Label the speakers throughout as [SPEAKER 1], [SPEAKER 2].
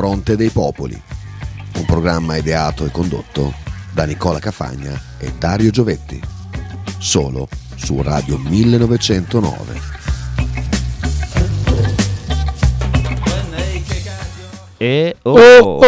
[SPEAKER 1] fronte dei popoli. Un programma ideato e condotto da Nicola Cafagna e Dario Giovetti. Solo su Radio 1909.
[SPEAKER 2] E oh,
[SPEAKER 3] Oh,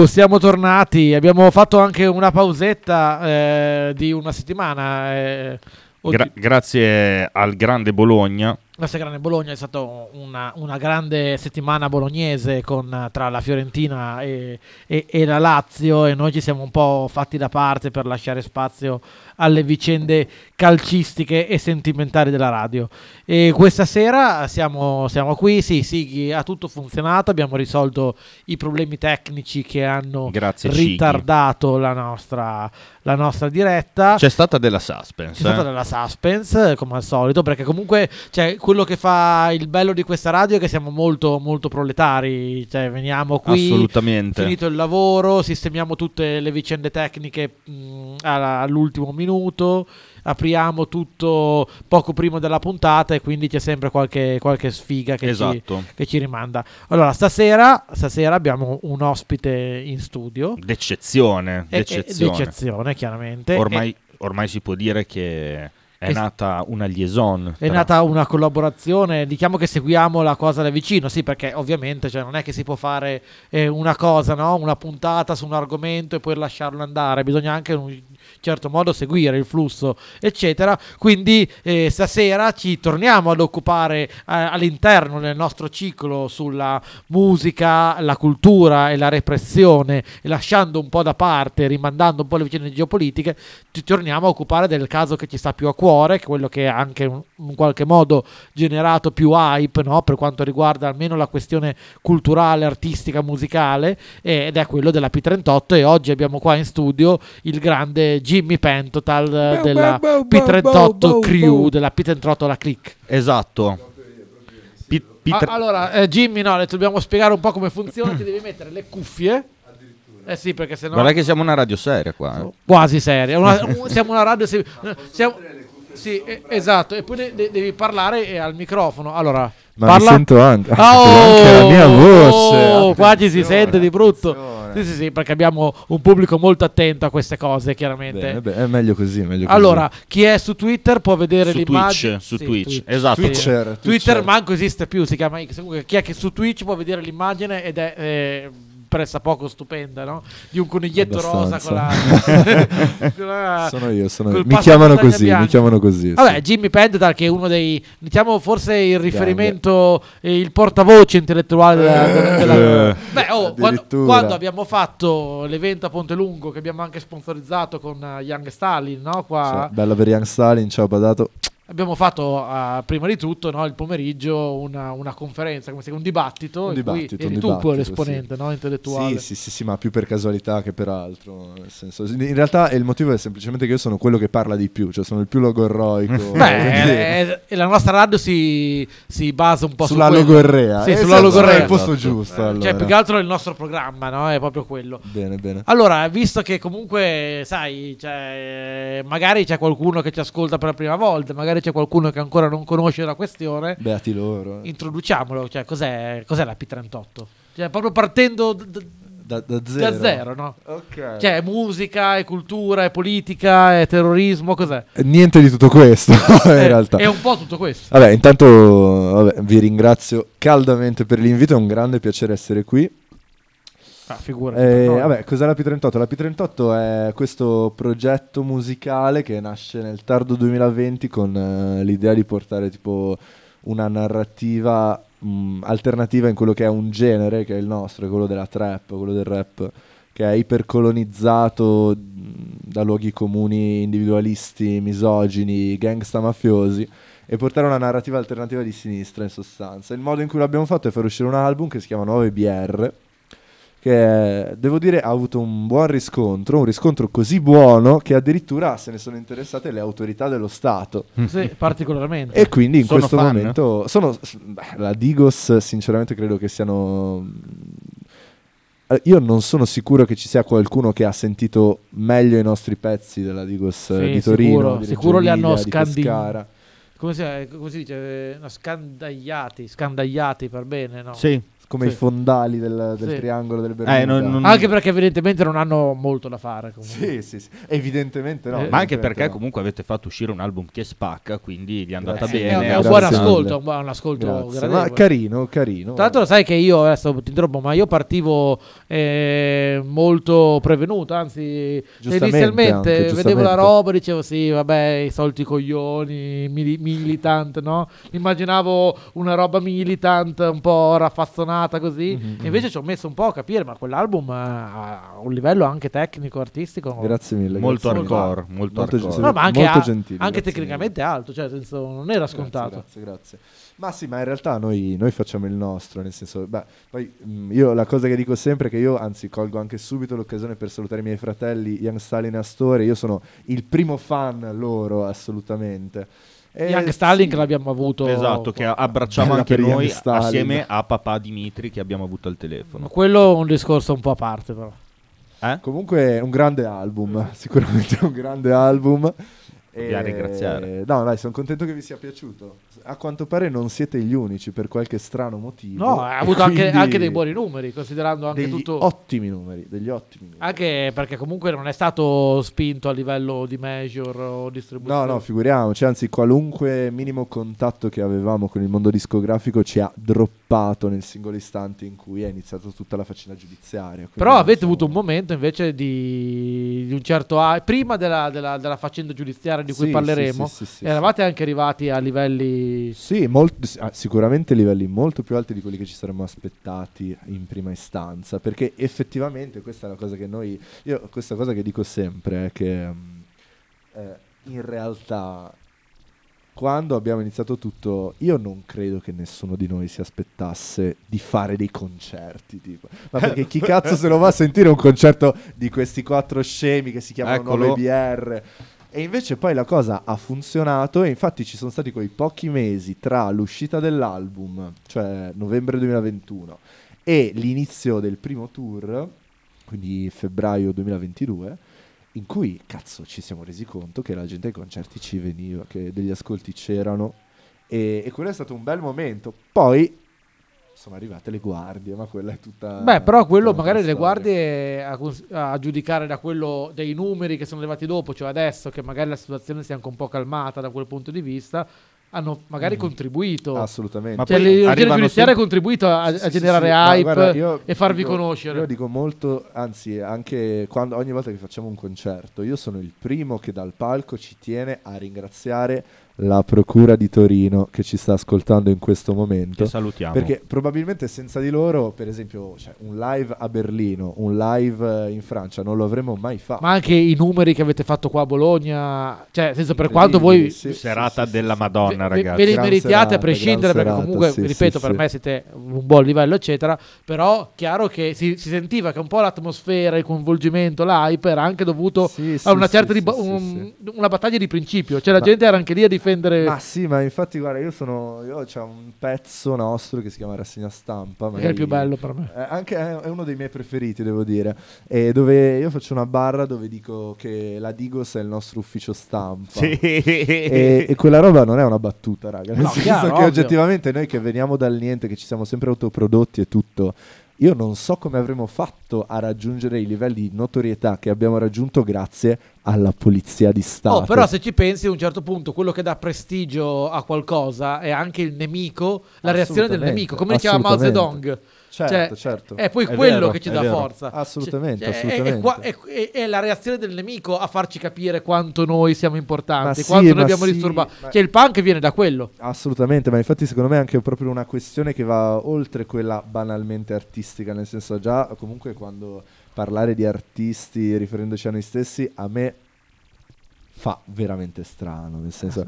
[SPEAKER 3] oh, siamo tornati. Abbiamo fatto anche una pausetta eh, di una settimana. eh,
[SPEAKER 2] gra- grazie al grande Bologna.
[SPEAKER 3] Questa grande Bologna è stata una, una grande settimana bolognese con, tra la Fiorentina e, e- e la Lazio e noi ci siamo un po' fatti da parte per lasciare spazio alle vicende calcistiche e sentimentali della radio. E questa sera siamo, siamo qui, sì, Sighi, ha tutto funzionato, abbiamo risolto i problemi tecnici che hanno
[SPEAKER 2] Grazie
[SPEAKER 3] ritardato la nostra, la nostra diretta.
[SPEAKER 2] C'è stata della suspense.
[SPEAKER 3] C'è stata
[SPEAKER 2] eh.
[SPEAKER 3] della suspense, come al solito, perché comunque cioè, quello che fa il bello di questa radio è che siamo molto, molto proletari. Cioè, veniamo qui,
[SPEAKER 2] Assolutamente.
[SPEAKER 3] finito il lavoro, sistemiamo tutte le vicende tecniche mh, alla- all'ultimo minuto, apriamo tutto poco prima della puntata e quindi c'è sempre qualche, qualche sfiga che, ci,
[SPEAKER 2] Esatto.
[SPEAKER 3] che ci rimanda. Allora, stasera, stasera abbiamo un ospite in studio.
[SPEAKER 2] D'eccezione.
[SPEAKER 3] E- e-
[SPEAKER 2] D'eccezione.
[SPEAKER 3] d'eccezione, chiaramente.
[SPEAKER 2] Ormai, ormai si può dire che è nata una liaison.
[SPEAKER 3] È nata una collaborazione, diciamo che seguiamo la cosa da vicino, sì, perché ovviamente cioè, non è che si può fare eh, una cosa, no? una puntata su un argomento e poi lasciarlo andare, bisogna anche un certo modo seguire il flusso, eccetera. Quindi eh, stasera ci torniamo ad occupare eh, all'interno del nostro ciclo sulla musica, la cultura e la repressione, lasciando un po' da parte, rimandando un po' le vicende geopolitiche, ci torniamo a occupare del caso che ci sta più a cuore, quello che ha anche in in qualche modo generato più hype no? per quanto riguarda almeno la questione culturale, artistica, musicale, ed è quello della P38 e oggi abbiamo qua in studio il grande Jimmy Pentotal eh, della P38 Crew, della P38 La Click.
[SPEAKER 2] Esatto. Pi- Pi-
[SPEAKER 3] Ah, allora, eh, Jimmy, no, le dobbiamo spiegare un po' come funziona, ti devi mettere le cuffie. Eh sì, perché sennò...
[SPEAKER 2] Guarda che siamo una radio seria qua. eh.
[SPEAKER 3] Quasi seria. Una- un- siamo una radio. se- siamo- sì, esatto. E poi de- de- devi parlare eh, al microfono. Allora,
[SPEAKER 4] Ma
[SPEAKER 3] parla.
[SPEAKER 4] mi sento anche,
[SPEAKER 3] Ah,
[SPEAKER 4] anche la mia voce.
[SPEAKER 3] oh, qua ci si sente di brutto. Sì, sì, sì, perché abbiamo un pubblico molto attento a queste cose, chiaramente.
[SPEAKER 4] Bene, bene, è meglio così, meglio così.
[SPEAKER 3] Allora, chi è su Twitter può vedere
[SPEAKER 2] Su
[SPEAKER 3] l'immagine.
[SPEAKER 2] Twitch, su
[SPEAKER 3] Sì,
[SPEAKER 2] Twitch. Esatto.
[SPEAKER 4] Twitcher,
[SPEAKER 3] Twitter
[SPEAKER 4] Twitcher.
[SPEAKER 3] manco esiste più, si chiama X. Comunque, chi è che su Twitch può vedere l'immagine ed è eh, pressappoco stupenda, no? Di un coniglietto rosa con la,
[SPEAKER 4] sono io, sono io. Mi chiamano così,
[SPEAKER 3] bianco.
[SPEAKER 4] mi chiamano così.
[SPEAKER 3] Vabbè,
[SPEAKER 4] sì.
[SPEAKER 3] Jimmy Pendetal che è uno dei, diciamo forse il riferimento, eh, il portavoce intellettuale della... della- della-
[SPEAKER 2] Eh.
[SPEAKER 3] Beh, oh, quando, quando abbiamo fatto l'evento a Ponte Lungo, che abbiamo anche sponsorizzato con eh, Young Stalin, no? Qua
[SPEAKER 4] Sì, bella per Young Stalin, ciao Badato.
[SPEAKER 3] Abbiamo fatto eh, prima di tutto no, il pomeriggio una, una conferenza, come chiama, un dibattito,
[SPEAKER 4] Un
[SPEAKER 3] in cui
[SPEAKER 4] dibattito,
[SPEAKER 3] eri tu poi
[SPEAKER 4] dibattito,
[SPEAKER 3] l'esponente no, intellettuale.
[SPEAKER 4] Sì, sì, sì, sì, ma più per casualità che per altro. Nel senso, in realtà il motivo è semplicemente che io sono quello che parla di più, cioè sono il più logorroico.
[SPEAKER 3] Beh, eh, e la nostra radio si, si basa un po'
[SPEAKER 4] sulla
[SPEAKER 3] su
[SPEAKER 4] logorrea.
[SPEAKER 3] Sì,
[SPEAKER 4] Eh,
[SPEAKER 3] sulla
[SPEAKER 4] siamo
[SPEAKER 3] logorrea.
[SPEAKER 4] al posto
[SPEAKER 2] Esatto.
[SPEAKER 4] giusto.
[SPEAKER 3] Eh,
[SPEAKER 4] allora.
[SPEAKER 3] Cioè, più che altro il nostro programma, no? È proprio quello.
[SPEAKER 4] Bene, bene.
[SPEAKER 3] Allora, visto che comunque, sai, cioè, magari c'è qualcuno che ci ascolta per la prima volta, magari c'è qualcuno che ancora non conosce la questione,
[SPEAKER 4] Beati loro. eh.
[SPEAKER 3] introduciamolo. Cioè, cos'è, cos'è la P38? Cioè, proprio partendo d- d-
[SPEAKER 4] Da, da zero.
[SPEAKER 3] da zero, no?
[SPEAKER 4] Ok.
[SPEAKER 3] Cioè, è musica, è cultura, è politica, è terrorismo, cos'è?
[SPEAKER 4] Niente di tutto questo, in
[SPEAKER 3] È-
[SPEAKER 4] realtà.
[SPEAKER 3] È un po' tutto questo.
[SPEAKER 4] Vabbè, intanto vabbè, vi ringrazio caldamente per l'invito, è un grande piacere essere qui.
[SPEAKER 3] Ah, figurati.
[SPEAKER 4] Eh,
[SPEAKER 3] no.
[SPEAKER 4] vabbè, cos'è la P38? La P38 è questo progetto musicale che nasce nel tardo 2020 con eh, l'idea di portare tipo una narrativa mh, alternativa in quello che è un genere, che è il nostro, quello della trap, quello del rap, che è ipercolonizzato mh, da luoghi comuni individualisti, misogini, gangsta mafiosi e portare una narrativa alternativa di sinistra in sostanza. Il modo in cui l'abbiamo fatto è far uscire un album che si chiama 9 BR che devo dire ha avuto un buon riscontro, un riscontro così buono che addirittura se ne sono interessate le autorità dello Stato.
[SPEAKER 3] Sì, particolarmente.
[SPEAKER 4] E quindi in
[SPEAKER 2] Sono
[SPEAKER 4] questo
[SPEAKER 2] fan?
[SPEAKER 4] momento sono beh, la Digos sinceramente credo che siano eh, io non sono sicuro che ci sia qualcuno che ha sentito meglio i nostri pezzi della Digos eh,
[SPEAKER 3] Sì,
[SPEAKER 4] di Torino,
[SPEAKER 3] sicuro,
[SPEAKER 4] di
[SPEAKER 3] sicuro li hanno
[SPEAKER 4] Emilia, di
[SPEAKER 3] scandi-
[SPEAKER 4] Pescara.
[SPEAKER 3] come si, come si dice? Eh, no, scandagliati, scandagliati per bene, no?
[SPEAKER 2] Sì,
[SPEAKER 4] come
[SPEAKER 3] Sì.
[SPEAKER 4] i fondali del, del
[SPEAKER 3] Sì.
[SPEAKER 4] triangolo del Bermuda.
[SPEAKER 2] Eh, non- non-
[SPEAKER 3] Anche perché evidentemente non hanno molto da fare. comunque.
[SPEAKER 4] Sì, sì, sì. Evidentemente no.
[SPEAKER 3] Eh,
[SPEAKER 2] Ma anche perché
[SPEAKER 4] no.
[SPEAKER 2] comunque avete fatto uscire un album che spacca, quindi gli è andata
[SPEAKER 4] Grazie.
[SPEAKER 3] È,
[SPEAKER 2] bene.
[SPEAKER 3] è un
[SPEAKER 4] Grazie
[SPEAKER 3] buon ascolto, un ascolto
[SPEAKER 4] Grazie. Ma carino, carino.
[SPEAKER 3] Tra l'altro, sai che io adesso ti interrompo, ma io partivo eh, molto prevenuto. Anzi, inizialmente
[SPEAKER 4] anche,
[SPEAKER 3] vedevo la roba, dicevo sì, vabbè, i soliti coglioni, mili- militant, no? Immaginavo una roba militant un po' raffazzonata così.
[SPEAKER 4] Mhm,
[SPEAKER 3] E invece ci ho messo un po' a capire, ma quell'album ha un livello anche tecnico, artistico.
[SPEAKER 4] Grazie mille.
[SPEAKER 2] Molto
[SPEAKER 4] grazie mille.
[SPEAKER 2] hardcore, molto
[SPEAKER 4] Molto
[SPEAKER 2] hardcore.
[SPEAKER 3] No, ma anche,
[SPEAKER 4] molto
[SPEAKER 3] a-
[SPEAKER 4] gentili,
[SPEAKER 3] anche tecnicamente alto, cioè, nel senso, non era scontato.
[SPEAKER 4] Grazie, grazie, grazie. Ma sì, ma in realtà noi, noi facciamo il nostro, nel senso, beh, poi mh, io la cosa che dico sempre è che io, anzi, colgo anche subito l'occasione per salutare i miei fratelli Young Stalin e Astore, io sono il primo fan loro, assolutamente. E
[SPEAKER 3] Young Stalin
[SPEAKER 4] sì,
[SPEAKER 3] che l'abbiamo avuto.
[SPEAKER 2] Esatto, che abbracciamo anche noi assieme a papà Dimitri che abbiamo avuto al telefono.
[SPEAKER 3] Quello è un discorso un po' a parte, però.
[SPEAKER 2] Eh?
[SPEAKER 4] Comunque è un grande album, sicuramente è un grande album.
[SPEAKER 2] Dobbiamo ringraziare.
[SPEAKER 4] No, dai, sono contento che vi sia piaciuto. A quanto pare non siete gli unici per qualche strano motivo.
[SPEAKER 3] No, ha
[SPEAKER 4] e
[SPEAKER 3] avuto anche, anche dei buoni numeri, considerando anche tutto.
[SPEAKER 4] ottimi numeri, degli ottimi numeri.
[SPEAKER 3] Anche perché comunque non è stato spinto a livello di major o distribuzione.
[SPEAKER 4] No, no, figuriamoci, anzi qualunque minimo contatto che avevamo con il mondo discografico ci ha droppato nel singolo istante in cui è iniziata tutta la faccina giudiziaria.
[SPEAKER 3] Però avete
[SPEAKER 4] siamo-
[SPEAKER 3] avuto un momento invece di, di un certo a- prima della, della- della faccenda giudiziaria di cui
[SPEAKER 4] Sì,
[SPEAKER 3] parleremo.
[SPEAKER 4] sì, sì, sì, sì,
[SPEAKER 3] eravate anche arrivati a livelli
[SPEAKER 4] Sì, molt- ah, sicuramente livelli molto più alti di quelli che ci saremmo aspettati in prima istanza, perché effettivamente questa è la cosa che noi, io questa cosa che dico sempre è che mm, eh, in realtà quando abbiamo iniziato tutto, io non credo che nessuno di noi si aspettasse di fare dei concerti, tipo. Ma perché chi cazzo se lo va a sentire un concerto di questi quattro scemi che si chiamano
[SPEAKER 2] Eccolo.
[SPEAKER 4] 9 BR? E invece poi la cosa ha funzionato e infatti ci sono stati quei pochi mesi tra l'uscita dell'album, cioè novembre 2021, e l'inizio del primo tour, quindi febbraio 2022, in cui cazzo ci siamo resi conto che la gente ai concerti ci veniva, che degli ascolti c'erano e, e quello è stato un bel momento. Poi sono arrivate le guardie, ma quella è tutta...
[SPEAKER 3] Beh, però quello magari le guardie a, a giudicare da quello dei numeri che sono arrivati dopo, cioè adesso che magari la situazione si è anche un po' calmata da quel punto di vista, hanno magari
[SPEAKER 4] Mm.
[SPEAKER 3] contribuito.
[SPEAKER 4] Assolutamente.
[SPEAKER 2] Ma
[SPEAKER 3] cioè,
[SPEAKER 2] arrivano
[SPEAKER 3] giudiziaria ha contribuito a, a
[SPEAKER 4] Sì, sì,
[SPEAKER 3] generare
[SPEAKER 4] sì,
[SPEAKER 3] hype
[SPEAKER 4] guarda, io
[SPEAKER 3] e farvi
[SPEAKER 4] dico-
[SPEAKER 3] conoscere.
[SPEAKER 4] Io dico molto, anzi, anche quando, ogni volta che facciamo un concerto, io sono il primo che dal palco ci tiene a ringraziare la Procura di Torino che ci sta ascoltando in questo momento.
[SPEAKER 2] Che salutiamo.
[SPEAKER 4] Perché probabilmente senza di loro, per esempio, cioè, un live a Berlino, un live eh, in Francia, non lo avremmo mai fatto.
[SPEAKER 3] Ma anche i numeri che avete fatto qua a Bologna, cioè, nel senso, per quanto voi
[SPEAKER 4] Sì,
[SPEAKER 2] serata
[SPEAKER 4] sì,
[SPEAKER 2] della
[SPEAKER 4] sì.
[SPEAKER 2] Madonna,
[SPEAKER 3] ve-
[SPEAKER 2] ragazzi.
[SPEAKER 3] ve li meritiate
[SPEAKER 4] serata,
[SPEAKER 3] a prescindere, perché
[SPEAKER 4] serata,
[SPEAKER 3] comunque,
[SPEAKER 4] sì,
[SPEAKER 3] ripeto,
[SPEAKER 4] sì,
[SPEAKER 3] per
[SPEAKER 4] sì.
[SPEAKER 3] me siete un buon livello, eccetera. Però chiaro che si, si sentiva che un po' l'atmosfera, il coinvolgimento, l'hype era anche dovuto
[SPEAKER 4] Sì,
[SPEAKER 3] a una
[SPEAKER 4] sì,
[SPEAKER 3] certa
[SPEAKER 4] sì,
[SPEAKER 3] di-
[SPEAKER 4] sì,
[SPEAKER 3] un-
[SPEAKER 4] sì.
[SPEAKER 3] una battaglia di principio. Cioè, la
[SPEAKER 4] Ma-
[SPEAKER 3] gente era anche lì a difendere.
[SPEAKER 4] Ma sì, ma infatti, guarda, io sono. Io c'è un pezzo nostro che si chiama Rassegna Stampa.
[SPEAKER 3] che è il più bello per me.
[SPEAKER 4] Eh, anche è è uno dei miei preferiti, devo dire. E dove io faccio una barra dove dico che la Digos è il nostro ufficio stampa.
[SPEAKER 2] Sì.
[SPEAKER 4] E, e quella roba non è una battuta, raga. Nel
[SPEAKER 3] No,
[SPEAKER 4] senso
[SPEAKER 3] chiaro,
[SPEAKER 4] che
[SPEAKER 3] ovvio.
[SPEAKER 4] oggettivamente noi che veniamo dal niente, che ci siamo sempre autoprodotti e tutto. Io non so come avremmo fatto a raggiungere i livelli di notorietà che abbiamo raggiunto grazie alla polizia di Stato.
[SPEAKER 3] Oh, però se ci pensi a un certo punto quello che dà prestigio a qualcosa è anche il nemico, la reazione del nemico, come diceva Mao. Zedong.
[SPEAKER 4] Certo,
[SPEAKER 3] Cioè,
[SPEAKER 4] certo.
[SPEAKER 3] È poi
[SPEAKER 2] È
[SPEAKER 3] quello
[SPEAKER 2] vero,
[SPEAKER 3] che ci dà
[SPEAKER 2] vero.
[SPEAKER 3] forza.
[SPEAKER 4] Assolutamente,
[SPEAKER 3] Cioè,
[SPEAKER 4] assolutamente.
[SPEAKER 3] È, è- è- la reazione del nemico a farci capire quanto noi siamo importanti,
[SPEAKER 4] Ma sì,
[SPEAKER 3] quanto noi abbiamo
[SPEAKER 4] sì,
[SPEAKER 3] disturbato.
[SPEAKER 4] ma-
[SPEAKER 3] Cioè, il punk viene da quello.
[SPEAKER 4] Assolutamente, ma infatti secondo me è anche proprio una questione che va oltre quella banalmente artistica, nel senso già comunque quando parlare di artisti riferendoci a noi stessi a me fa veramente strano, nel senso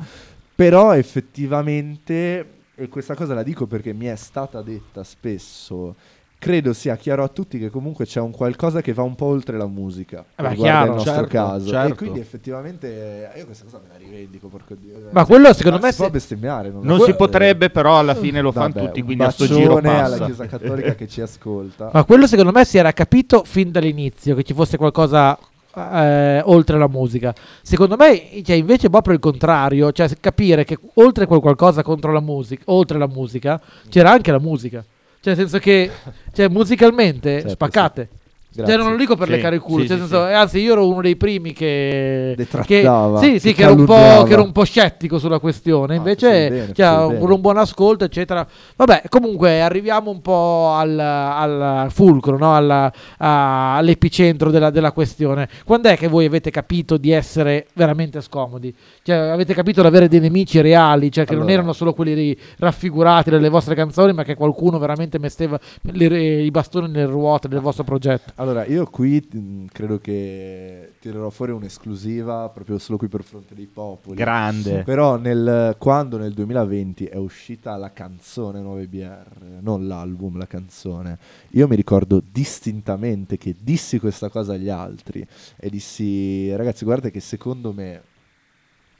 [SPEAKER 4] però effettivamente e questa cosa la dico perché mi è stata detta spesso credo sia chiaro a tutti che comunque c'è un qualcosa che va un po' oltre la musica
[SPEAKER 3] Eh beh, chiaro.
[SPEAKER 4] il nostro
[SPEAKER 2] Certo,
[SPEAKER 4] caso e
[SPEAKER 2] certo.
[SPEAKER 4] quindi effettivamente eh, io questa cosa me la rivendico porco Dio
[SPEAKER 3] Ma quello secondo
[SPEAKER 4] Ma
[SPEAKER 3] me
[SPEAKER 4] si può bestemmiare non,
[SPEAKER 2] Non si potrebbe, però alla fine lo fanno tutti, quindi a sto giro
[SPEAKER 4] bacione alla
[SPEAKER 2] passa.
[SPEAKER 4] Chiesa Cattolica che ci ascolta.
[SPEAKER 3] Ma quello secondo me si era capito fin dall'inizio che ci fosse qualcosa eh, oltre la musica. Secondo me, cioè, invece è proprio il contrario, cioè capire che oltre quel qualcosa contro la musica, oltre la musica, c'era anche la musica. Cioè, nel senso che cioè, musicalmente
[SPEAKER 4] Certo,
[SPEAKER 3] spaccate.
[SPEAKER 4] Grazie.
[SPEAKER 3] Cioè, non lo dico per
[SPEAKER 2] Sì,
[SPEAKER 3] leccare il culo,
[SPEAKER 2] sì,
[SPEAKER 3] cioè,
[SPEAKER 2] sì,
[SPEAKER 3] senso, eh, anzi, io ero uno dei primi che.
[SPEAKER 4] Detrattava,
[SPEAKER 3] che- sì, sì,
[SPEAKER 4] che
[SPEAKER 3] era, un po',
[SPEAKER 4] calunniava.
[SPEAKER 3] che era un po' scettico sulla questione.
[SPEAKER 4] Ah,
[SPEAKER 3] Invece,
[SPEAKER 4] bene,
[SPEAKER 3] cioè, un, un buon ascolto, eccetera. Vabbè, comunque, arriviamo un po' al, al fulcro, no? Alla- a- all'epicentro della, della questione. Quando è che voi avete capito di essere veramente scomodi? Cioè, avete capito di avere dei nemici reali, cioè che non
[SPEAKER 4] Allora.
[SPEAKER 3] erano solo quelli raffigurati nelle vostre canzoni, ma che qualcuno veramente metteva le- i bastoni nelle ruote del vostro progetto.
[SPEAKER 4] Allora, io qui mh, credo che tirerò fuori un'esclusiva proprio solo qui per fronte dei popoli.
[SPEAKER 2] Grande.
[SPEAKER 4] Però nel, quando nel 2020 è uscita la canzone 9BR, non l'album, la canzone, io mi ricordo distintamente che dissi questa cosa agli altri e dissi ragazzi guardate che secondo me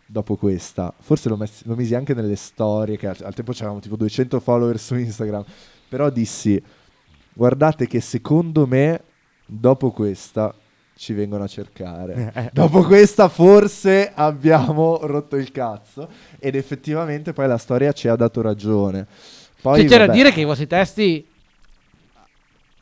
[SPEAKER 4] dopo questa, forse l'ho, messi- l'ho misi anche nelle storie, che al, al tempo c'avevamo tipo 200 follower su Instagram, però dissi guardate che secondo me dopo questa ci vengono a cercare. dopo questa forse abbiamo rotto il cazzo ed effettivamente poi la storia ci ha dato ragione. Poi
[SPEAKER 3] Cioè, c'è da dire che i vostri testi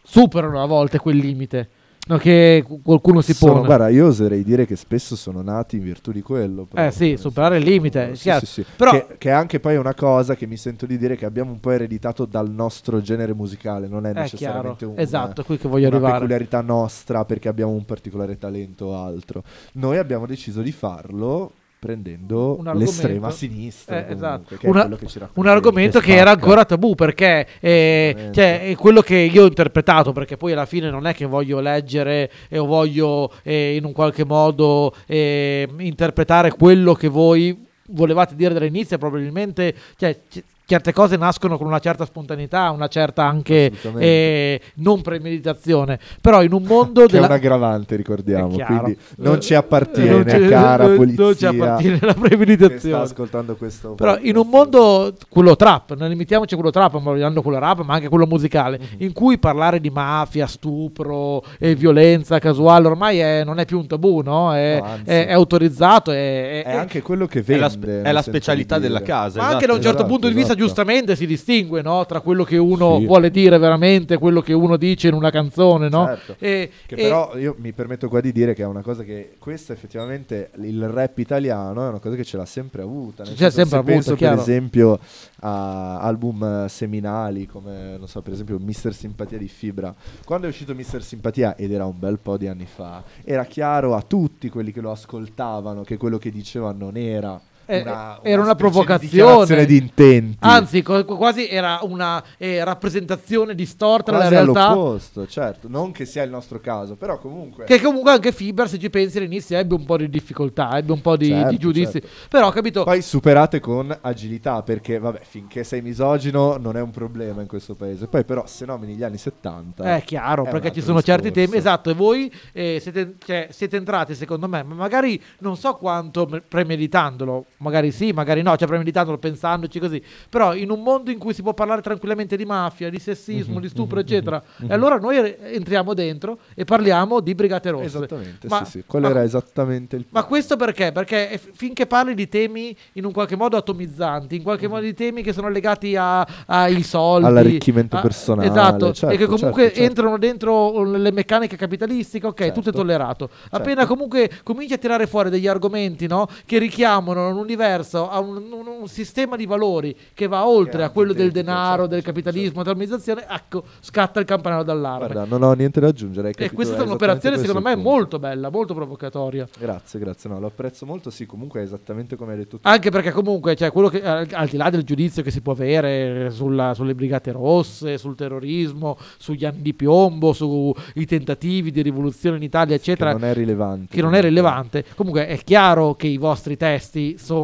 [SPEAKER 3] superano a volte quel limite no, che cu- qualcuno si pone.
[SPEAKER 4] guarda, io oserei dire che spesso sono nati in virtù di quello.
[SPEAKER 3] eh
[SPEAKER 4] proprio.
[SPEAKER 3] sì, superare il limite.
[SPEAKER 4] Sì, sì, sì.
[SPEAKER 3] Però
[SPEAKER 4] Che, che è anche poi una cosa che mi sento di dire che abbiamo un po' ereditato dal nostro genere musicale, non è
[SPEAKER 3] è
[SPEAKER 4] necessariamente un,
[SPEAKER 3] Esatto, qui che voglio
[SPEAKER 4] una
[SPEAKER 3] arrivare.
[SPEAKER 4] peculiarità nostra perché abbiamo un particolare talento o altro. Noi abbiamo deciso di farlo prendendo l'estrema sinistra,
[SPEAKER 3] Eh,
[SPEAKER 4] comunque,
[SPEAKER 3] esatto. Una-
[SPEAKER 4] che
[SPEAKER 3] un argomento
[SPEAKER 4] che
[SPEAKER 3] che era ancora tabù perché eh, cioè, è quello che io ho interpretato perché poi alla fine non è che voglio leggere e o voglio eh, in un qualche modo eh, interpretare quello che voi volevate dire dall'inizio probabilmente cioè, c- certe cose nascono con una certa spontaneità una certa anche eh, non premeditazione però in un mondo
[SPEAKER 4] Che è
[SPEAKER 3] della
[SPEAKER 4] un aggravante, ricordiamo,
[SPEAKER 3] È
[SPEAKER 4] quindi non ci appartiene,
[SPEAKER 3] non ci-
[SPEAKER 4] cara
[SPEAKER 3] non-
[SPEAKER 4] polizia.
[SPEAKER 3] non ci appartiene la
[SPEAKER 4] che sta
[SPEAKER 3] premeditazione
[SPEAKER 4] ascoltando questo.
[SPEAKER 3] però
[SPEAKER 4] podcast.
[SPEAKER 3] in un mondo, quello trap, non limitiamoci a quello trap, ma vogliamo quello rap, ma anche quello musicale,
[SPEAKER 4] Mhm.
[SPEAKER 3] in cui parlare di mafia, stupro e violenza casuale ormai è- non è più un tabù, no? È,
[SPEAKER 4] No,
[SPEAKER 3] è- è autorizzato, è,
[SPEAKER 4] è anche quello che
[SPEAKER 2] È
[SPEAKER 4] vende.
[SPEAKER 2] la, spe- è la
[SPEAKER 4] sento di
[SPEAKER 2] specialità della casa.
[SPEAKER 3] ma anche da
[SPEAKER 2] esatto.
[SPEAKER 3] un certo
[SPEAKER 4] esatto,
[SPEAKER 3] punto di vista,
[SPEAKER 4] esatto.
[SPEAKER 3] Giustamente si distingue no? tra quello che uno
[SPEAKER 4] Sì.
[SPEAKER 3] vuole dire veramente e quello che uno dice in una canzone, no?
[SPEAKER 4] Certo.
[SPEAKER 3] E-
[SPEAKER 4] Che
[SPEAKER 3] e-
[SPEAKER 4] però io mi permetto qua di dire che è una cosa che questa effettivamente il rap italiano è una cosa che ce l'ha sempre avuta. nel
[SPEAKER 3] Ce l'ha sempre
[SPEAKER 4] se
[SPEAKER 3] avuta,
[SPEAKER 4] penso
[SPEAKER 3] chiaro.
[SPEAKER 4] per esempio a album eh, seminali come non so per esempio Mister Simpatia di Fibra. Quando è uscito Mister Simpatia ed era un bel po' di anni fa, era chiaro a tutti quelli che lo ascoltavano che quello che diceva non era
[SPEAKER 3] Eh,
[SPEAKER 4] una,
[SPEAKER 3] era una
[SPEAKER 4] di
[SPEAKER 3] provocazione.
[SPEAKER 4] dichiarazione di intenti.
[SPEAKER 3] Anzi, co- quasi era una eh, rappresentazione distorta della realtà.
[SPEAKER 4] all'opposto, certo, non che sia il nostro caso, però comunque
[SPEAKER 3] Che comunque anche Fiber, se ci pensi, all'inizio ebbe un po' di difficoltà, ebbe un po' di,
[SPEAKER 4] Certo,
[SPEAKER 3] di giudizi.
[SPEAKER 4] certo.
[SPEAKER 3] Però, capito?
[SPEAKER 4] Poi superate con agilità, perché vabbè, finché sei misogino non è un problema in questo paese. Poi però se nomini gli anni 70...
[SPEAKER 3] È chiaro,
[SPEAKER 4] è
[SPEAKER 3] perché ci sono certi
[SPEAKER 4] discorso.
[SPEAKER 3] temi. Esatto, e voi eh, siete, cioè, siete entrati, secondo me, ma magari non so quanto me- premeditandolo, magari sì, magari no, cioè premeditandolo, pensandoci così. Però in un mondo in cui si può parlare tranquillamente di mafia, di sessismo,
[SPEAKER 4] Mhm,
[SPEAKER 3] di stupro,
[SPEAKER 4] mhm,
[SPEAKER 3] eccetera,
[SPEAKER 4] mhm.
[SPEAKER 3] e allora noi re- entriamo dentro e parliamo di Brigate Rosse.
[SPEAKER 4] Esattamente,
[SPEAKER 3] Ma-
[SPEAKER 4] sì, sì. Quello
[SPEAKER 3] ma-
[SPEAKER 4] era esattamente il
[SPEAKER 3] Ma questo perché? Perché f- finché parli di temi in un qualche modo atomizzanti, in qualche modo di temi che sono legati a- ai soldi,
[SPEAKER 4] All'arricchimento
[SPEAKER 3] a-
[SPEAKER 4] personale,
[SPEAKER 3] esatto,
[SPEAKER 4] certo,
[SPEAKER 3] e che comunque
[SPEAKER 4] certo, certo.
[SPEAKER 3] entrano dentro le meccaniche capitalistiche, ok,
[SPEAKER 4] Certo.
[SPEAKER 3] tutto è tollerato. Appena
[SPEAKER 4] Certo.
[SPEAKER 3] comunque cominci a tirare fuori degli argomenti no, che richiamano un universo, a un, un- un sistema di valori che va oltre
[SPEAKER 4] Che
[SPEAKER 3] a quello del
[SPEAKER 4] antitetico,
[SPEAKER 3] denaro,
[SPEAKER 4] certo,
[SPEAKER 3] del
[SPEAKER 4] certo,
[SPEAKER 3] capitalismo, dell'organizzazione, ecco, scatta il campanello d'allarme.
[SPEAKER 4] Guarda, non ho niente da aggiungere.
[SPEAKER 3] e
[SPEAKER 4] capito
[SPEAKER 3] questa è un'operazione secondo me
[SPEAKER 4] punto.
[SPEAKER 3] molto bella, molto provocatoria.
[SPEAKER 4] Grazie, grazie. No, lo apprezzo molto. Sì, comunque è esattamente come hai detto tu.
[SPEAKER 3] Anche perché comunque, cioè, quello che, al, al di là del giudizio che si può avere sulla- sulle brigate rosse, sul terrorismo, sugli anni di piombo, sui tentativi di rivoluzione in Italia, eccetera,
[SPEAKER 4] che non è rilevante.
[SPEAKER 3] che non è rilevante, comunque è chiaro che i vostri testi sono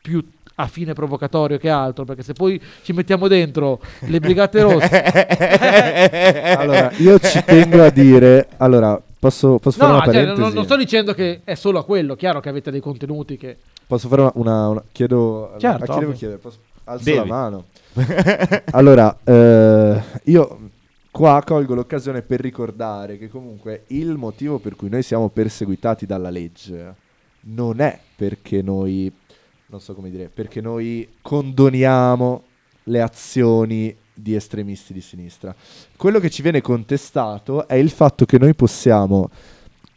[SPEAKER 3] più a fine provocatorio che altro, perché se poi ci mettiamo dentro le brigate rosse...
[SPEAKER 4] Allora, io ci tengo a dire. Allora, posso, posso
[SPEAKER 3] No,
[SPEAKER 4] fare una
[SPEAKER 3] cioè,
[SPEAKER 4] parentesi?
[SPEAKER 3] non, non sto dicendo che è solo a quello, chiaro che avete dei contenuti che...
[SPEAKER 4] Posso fare una. una- una- chiedo.
[SPEAKER 3] Certo,
[SPEAKER 4] a chi devo chiedere? Posso- alzo
[SPEAKER 2] Devi.
[SPEAKER 4] la mano. allora, eh, io qua colgo l'occasione per ricordare che comunque il motivo per cui noi siamo perseguitati dalla legge non è perché noi. Non so come dire, perché noi condoniamo le azioni di estremisti di sinistra. Quello che ci viene contestato è il fatto che noi possiamo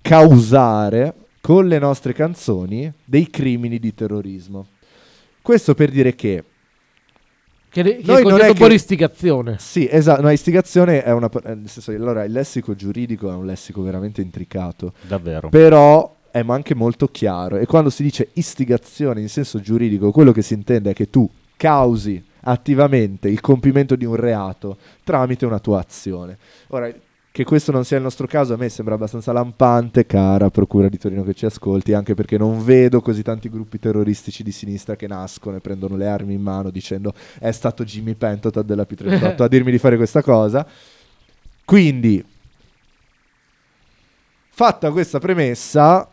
[SPEAKER 4] causare con le nostre canzoni dei crimini di terrorismo. Questo per dire che
[SPEAKER 3] Che, che
[SPEAKER 4] Noi
[SPEAKER 3] è
[SPEAKER 4] non è
[SPEAKER 3] un po'
[SPEAKER 4] che-
[SPEAKER 3] di istigazione.
[SPEAKER 4] sì, esatto, no, istigazione è una eh, nel senso, allora il lessico giuridico è un lessico veramente intricato,
[SPEAKER 2] Davvero.
[SPEAKER 4] però è ma anche molto chiaro e quando si dice istigazione in senso giuridico, quello che si intende è che tu causi attivamente il compimento di un reato tramite una tua azione. Ora che questo non sia il nostro caso a me sembra abbastanza lampante, cara Procura di Torino che ci ascolti, anche perché non vedo così tanti gruppi terroristici di sinistra che nascono e prendono le armi in mano dicendo è stato Jimmy Pentotat della P38 a dirmi di fare questa cosa. Quindi, fatta questa premessa,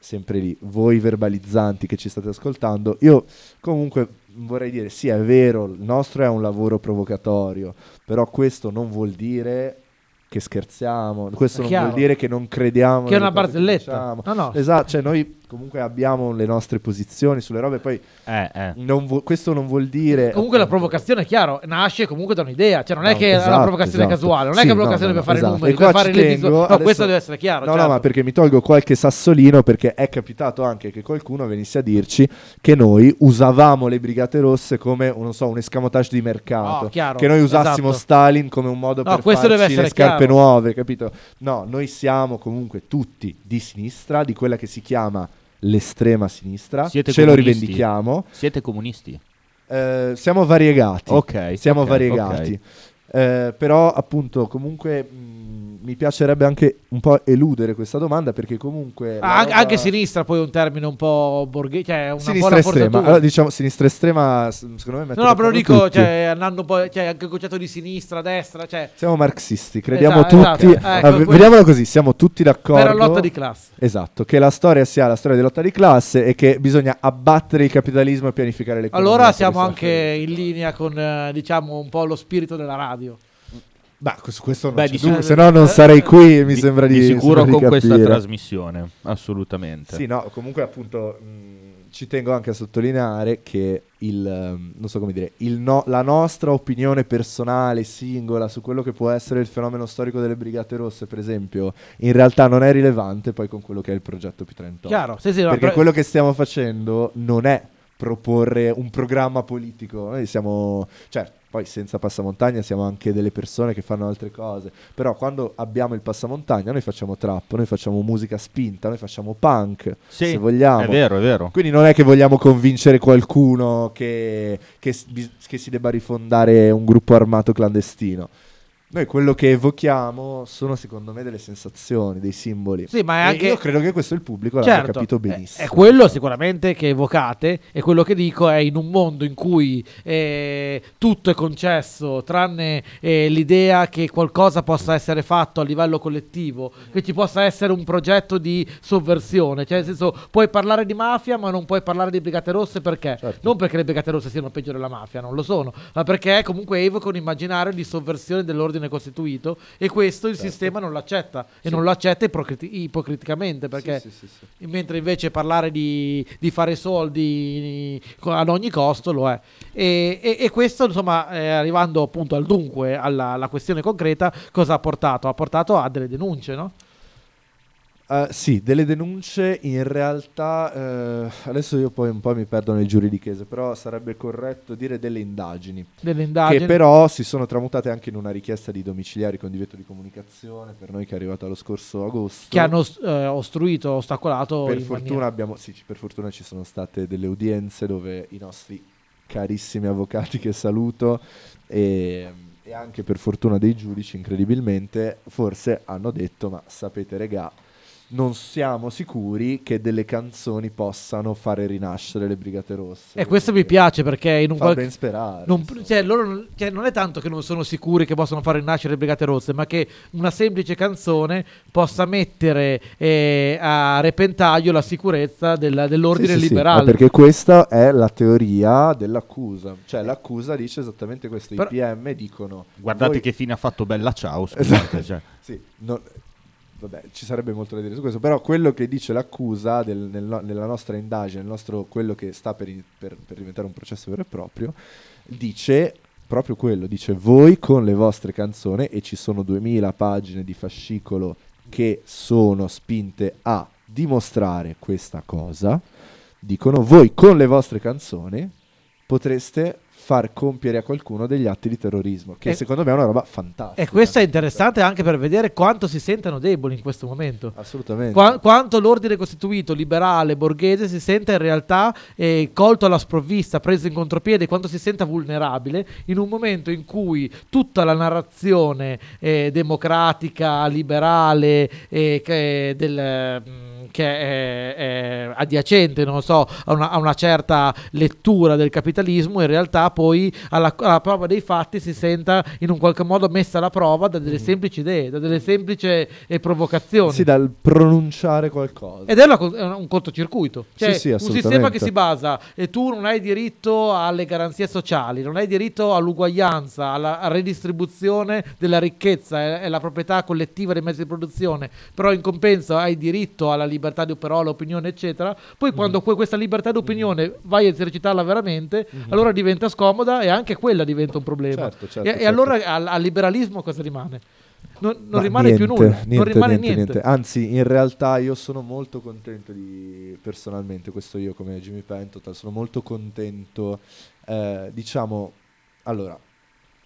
[SPEAKER 4] sempre lì, voi verbalizzanti che ci state ascoltando, io comunque vorrei dire, sì è vero, il nostro è un lavoro provocatorio, però questo non vuol dire che scherziamo, questo non vuol dire che non crediamo
[SPEAKER 3] Che è una
[SPEAKER 4] cose che
[SPEAKER 3] barzelletta.
[SPEAKER 4] diciamo.
[SPEAKER 3] No, no.
[SPEAKER 4] Esatto, cioè noi comunque abbiamo le nostre posizioni sulle robe, poi
[SPEAKER 2] Eh, eh.
[SPEAKER 4] non vu- questo non vuol dire...
[SPEAKER 3] Comunque la provocazione è chiaro, nasce comunque da un'idea, cioè non è
[SPEAKER 4] No,
[SPEAKER 3] che è una
[SPEAKER 4] esatto,
[SPEAKER 3] provocazione
[SPEAKER 4] esatto.
[SPEAKER 3] casuale, non è
[SPEAKER 4] Sì,
[SPEAKER 3] che è
[SPEAKER 4] no,
[SPEAKER 3] una provocazione
[SPEAKER 4] no,
[SPEAKER 3] per fare
[SPEAKER 4] esatto.
[SPEAKER 3] numeri,
[SPEAKER 4] E
[SPEAKER 3] per fare le
[SPEAKER 4] tengo.
[SPEAKER 3] No,
[SPEAKER 4] adesso-
[SPEAKER 3] questo deve essere chiaro.
[SPEAKER 4] No,
[SPEAKER 3] certo.
[SPEAKER 4] no, ma perché mi tolgo qualche sassolino perché è capitato anche che qualcuno venisse a dirci che noi usavamo le brigate rosse come, non so, un escamotage di mercato.
[SPEAKER 3] No, chiaro,
[SPEAKER 4] che noi usassimo
[SPEAKER 3] esatto.
[SPEAKER 4] Stalin come un modo
[SPEAKER 3] No,
[SPEAKER 4] per
[SPEAKER 3] questo
[SPEAKER 4] farci
[SPEAKER 3] deve
[SPEAKER 4] le scarpe
[SPEAKER 3] chiaro.
[SPEAKER 4] nuove, capito? No, noi siamo comunque tutti di sinistra, di quella che si chiama l'estrema sinistra.
[SPEAKER 2] Siete
[SPEAKER 4] Ce lo
[SPEAKER 2] comunisti?
[SPEAKER 4] rivendichiamo.
[SPEAKER 2] Siete comunisti?
[SPEAKER 4] Eh, siamo variegati.
[SPEAKER 2] Ok.
[SPEAKER 4] Siamo
[SPEAKER 2] ok,
[SPEAKER 4] variegati.
[SPEAKER 2] ok.
[SPEAKER 4] Eh, però appunto comunque mh, mi piacerebbe anche un po' eludere questa domanda perché comunque...
[SPEAKER 3] Ah, anche,
[SPEAKER 4] roba-
[SPEAKER 3] anche sinistra poi è un termine un po' borghese, cioè una
[SPEAKER 4] Sinistra estrema, allora diciamo sinistra estrema secondo me
[SPEAKER 3] No, no, però dico,
[SPEAKER 4] tutti.
[SPEAKER 3] cioè, andando poi, cioè, anche il concetto di sinistra, destra, cioè,
[SPEAKER 4] Siamo marxisti, crediamo
[SPEAKER 3] Esatto,
[SPEAKER 4] tutti...
[SPEAKER 3] esatto. Ecco,
[SPEAKER 4] Ah,
[SPEAKER 3] quello-
[SPEAKER 4] vediamolo così, siamo tutti d'accordo...
[SPEAKER 3] per la lotta di classe.
[SPEAKER 4] Esatto, che la storia sia la storia di lotta di classe e che bisogna abbattere il capitalismo e pianificare l'economia.
[SPEAKER 3] Allora
[SPEAKER 4] per
[SPEAKER 3] siamo anche in linea con, eh, diciamo, un po' lo spirito della radio.
[SPEAKER 4] Beh, su questo non
[SPEAKER 2] Beh,
[SPEAKER 4] c'è
[SPEAKER 2] di
[SPEAKER 3] sic-
[SPEAKER 4] se no non sarei qui, mi
[SPEAKER 2] Di-
[SPEAKER 4] sembra di
[SPEAKER 2] di sicuro
[SPEAKER 4] sembra di
[SPEAKER 2] con questa
[SPEAKER 4] capire.
[SPEAKER 2] trasmissione, assolutamente.
[SPEAKER 4] Sì, no, comunque appunto mh, ci tengo anche a sottolineare che il, ehm, non so come dire, il no- la nostra opinione personale, singola, su quello che può essere il fenomeno storico delle Brigate Rosse, per esempio, in realtà non è rilevante poi con quello che è il progetto P38.
[SPEAKER 3] Chiaro, sì, sì, no,
[SPEAKER 4] Perché
[SPEAKER 3] però-
[SPEAKER 4] quello che stiamo facendo non è proporre un programma politico, noi siamo, certo, poi senza passamontagna siamo anche delle persone che fanno altre cose, però quando abbiamo il passamontagna noi facciamo trap, noi facciamo musica spinta, noi facciamo punk,
[SPEAKER 2] Sì,
[SPEAKER 4] se vogliamo.
[SPEAKER 2] È vero, è vero.
[SPEAKER 4] Quindi non è che vogliamo convincere qualcuno che, che che si debba rifondare un gruppo armato clandestino. Noi quello che evochiamo sono secondo me delle sensazioni, dei simboli.
[SPEAKER 3] Sì, ma è anche-
[SPEAKER 4] io credo che questo il pubblico l'abbia
[SPEAKER 3] Certo,
[SPEAKER 4] capito
[SPEAKER 3] è-
[SPEAKER 4] benissimo.
[SPEAKER 3] È, quello sicuramente che evocate e quello che dico è in un mondo in cui eh, tutto è concesso tranne eh, l'idea che qualcosa possa essere fatto a livello collettivo, che ci possa essere un progetto di sovversione, cioè nel senso puoi parlare di mafia ma non puoi parlare di Brigate Rosse perché?
[SPEAKER 4] Certo.
[SPEAKER 3] Non perché le Brigate Rosse siano peggio della mafia, non lo sono, ma perché comunque evoca un immaginario di sovversione dell'ordine costituito e questo il
[SPEAKER 4] Certo.
[SPEAKER 3] sistema non lo accetta e non lo accetta ipocriti- ipocriticamente perché
[SPEAKER 4] Sì, sì, sì, sì.
[SPEAKER 3] mentre invece parlare di, di fare soldi ad ogni costo lo è. E, e- e questo, insomma, eh, arrivando appunto al dunque, alla, alla questione concreta, cosa ha portato? Ha portato a delle denunce, no?
[SPEAKER 4] Eh, sì, delle denunce in realtà, eh, adesso io poi un po' mi perdo nel giuridichese, però sarebbe corretto dire delle indagini,
[SPEAKER 3] Delle indagini.
[SPEAKER 4] che però si sono tramutate anche in una richiesta di domiciliari con divieto di comunicazione per noi che è arrivata lo scorso agosto.
[SPEAKER 3] che hanno eh, ostruito, ostacolato.
[SPEAKER 4] per fortuna abbiamo, sì, per fortuna ci sono state delle udienze dove i nostri carissimi avvocati che saluto e, e anche per fortuna dei giudici incredibilmente forse hanno detto ma sapete regà non siamo sicuri che delle canzoni possano fare rinascere le Brigate Rosse.
[SPEAKER 3] E questo mi piace perché in un
[SPEAKER 4] Fa
[SPEAKER 3] qualche-
[SPEAKER 4] ben sperare.
[SPEAKER 3] Non, cioè, loro non- cioè, non è tanto che non sono sicuri che possano far rinascere le Brigate Rosse, ma che una semplice canzone possa mettere eh, a repentaglio la sicurezza della- dell'ordine
[SPEAKER 4] Sì, sì, sì,
[SPEAKER 3] liberale.
[SPEAKER 4] ma perché questa è la teoria dell'accusa. Cioè l'accusa dice esattamente questo.
[SPEAKER 3] Però-
[SPEAKER 4] I PM dicono...
[SPEAKER 2] Guardate
[SPEAKER 4] voi-
[SPEAKER 2] che fine ha fatto Bella Ciao,
[SPEAKER 4] Esatto.
[SPEAKER 2] scusate. cioè.
[SPEAKER 4] Sì, non- vabbè, ci sarebbe molto da dire su questo, però quello che dice l'accusa del- nel nella nostra indagine, nostro, quello che sta per, per- per diventare un processo vero e proprio, dice proprio quello, dice voi con le vostre canzoni e ci sono 2000 pagine di fascicolo che sono spinte a dimostrare questa cosa, dicono voi con le vostre canzoni potreste far compiere a qualcuno degli atti di terrorismo, che
[SPEAKER 3] E-
[SPEAKER 4] secondo me è una roba fantastica.
[SPEAKER 3] E questo è interessante anche per vedere quanto si sentano deboli in questo momento.
[SPEAKER 4] Assolutamente.
[SPEAKER 3] Qua- quanto l'ordine costituito, liberale, borghese si sente in realtà eh, colto alla sprovvista, preso in contropiede, quanto si senta vulnerabile in un momento in cui tutta la narrazione eh, democratica, liberale, eh, del, mm, che è, è adiacente, non so, a una, a una certa lettura del capitalismo, in realtà poi alla, alla prova dei fatti si senta in un qualche modo messa alla prova da delle semplici idee, da delle semplici eh, provocazioni.
[SPEAKER 4] Sì, dal pronunciare qualcosa.
[SPEAKER 3] Ed è, una un cortocircuito. Cioè,
[SPEAKER 4] Sì, sì,
[SPEAKER 3] un sistema che si basa e tu non hai diritto alle garanzie sociali, non hai diritto all'uguaglianza, alla redistribuzione della ricchezza e la proprietà collettiva dei mezzi di produzione, però in compenso hai diritto alla libertà di parola, opinione, eccetera. Poi quando que- questa libertà di opinione vai a esercitarla veramente, allora diventa scomoda e anche quella diventa un problema.
[SPEAKER 4] Certo, certo,
[SPEAKER 3] e, e
[SPEAKER 4] certo.
[SPEAKER 3] allora al, al liberalismo cosa rimane? Non, non
[SPEAKER 4] Ma
[SPEAKER 3] rimane più
[SPEAKER 4] niente,
[SPEAKER 3] nulla,
[SPEAKER 4] niente,
[SPEAKER 3] non rimane
[SPEAKER 4] niente,
[SPEAKER 3] niente.
[SPEAKER 4] niente. Anzi, in realtà io sono molto contento di, personalmente, questo io come Jimmy Pentotal, sono molto contento, eh, diciamo, allora,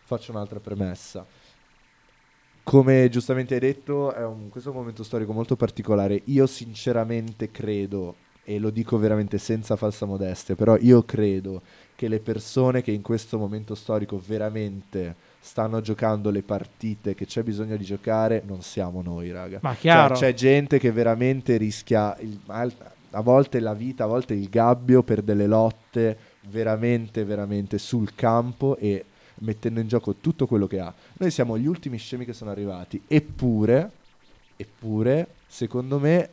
[SPEAKER 4] faccio un'altra premessa. Come giustamente hai detto, è un- questo è un momento storico molto particolare. Io sinceramente credo, e lo dico veramente senza falsa modestia, però io credo che le persone che in questo momento storico veramente stanno giocando le partite che c'è bisogno di giocare non siamo noi, raga.
[SPEAKER 3] Ma chiaro.
[SPEAKER 4] Cioè, c'è gente che veramente rischia il- a volte la vita, a volte il gabbio per delle lotte veramente, veramente sul campo e mettendo in gioco tutto quello che ha. Noi siamo gli ultimi scemi che sono arrivati, eppure, eppure, secondo me,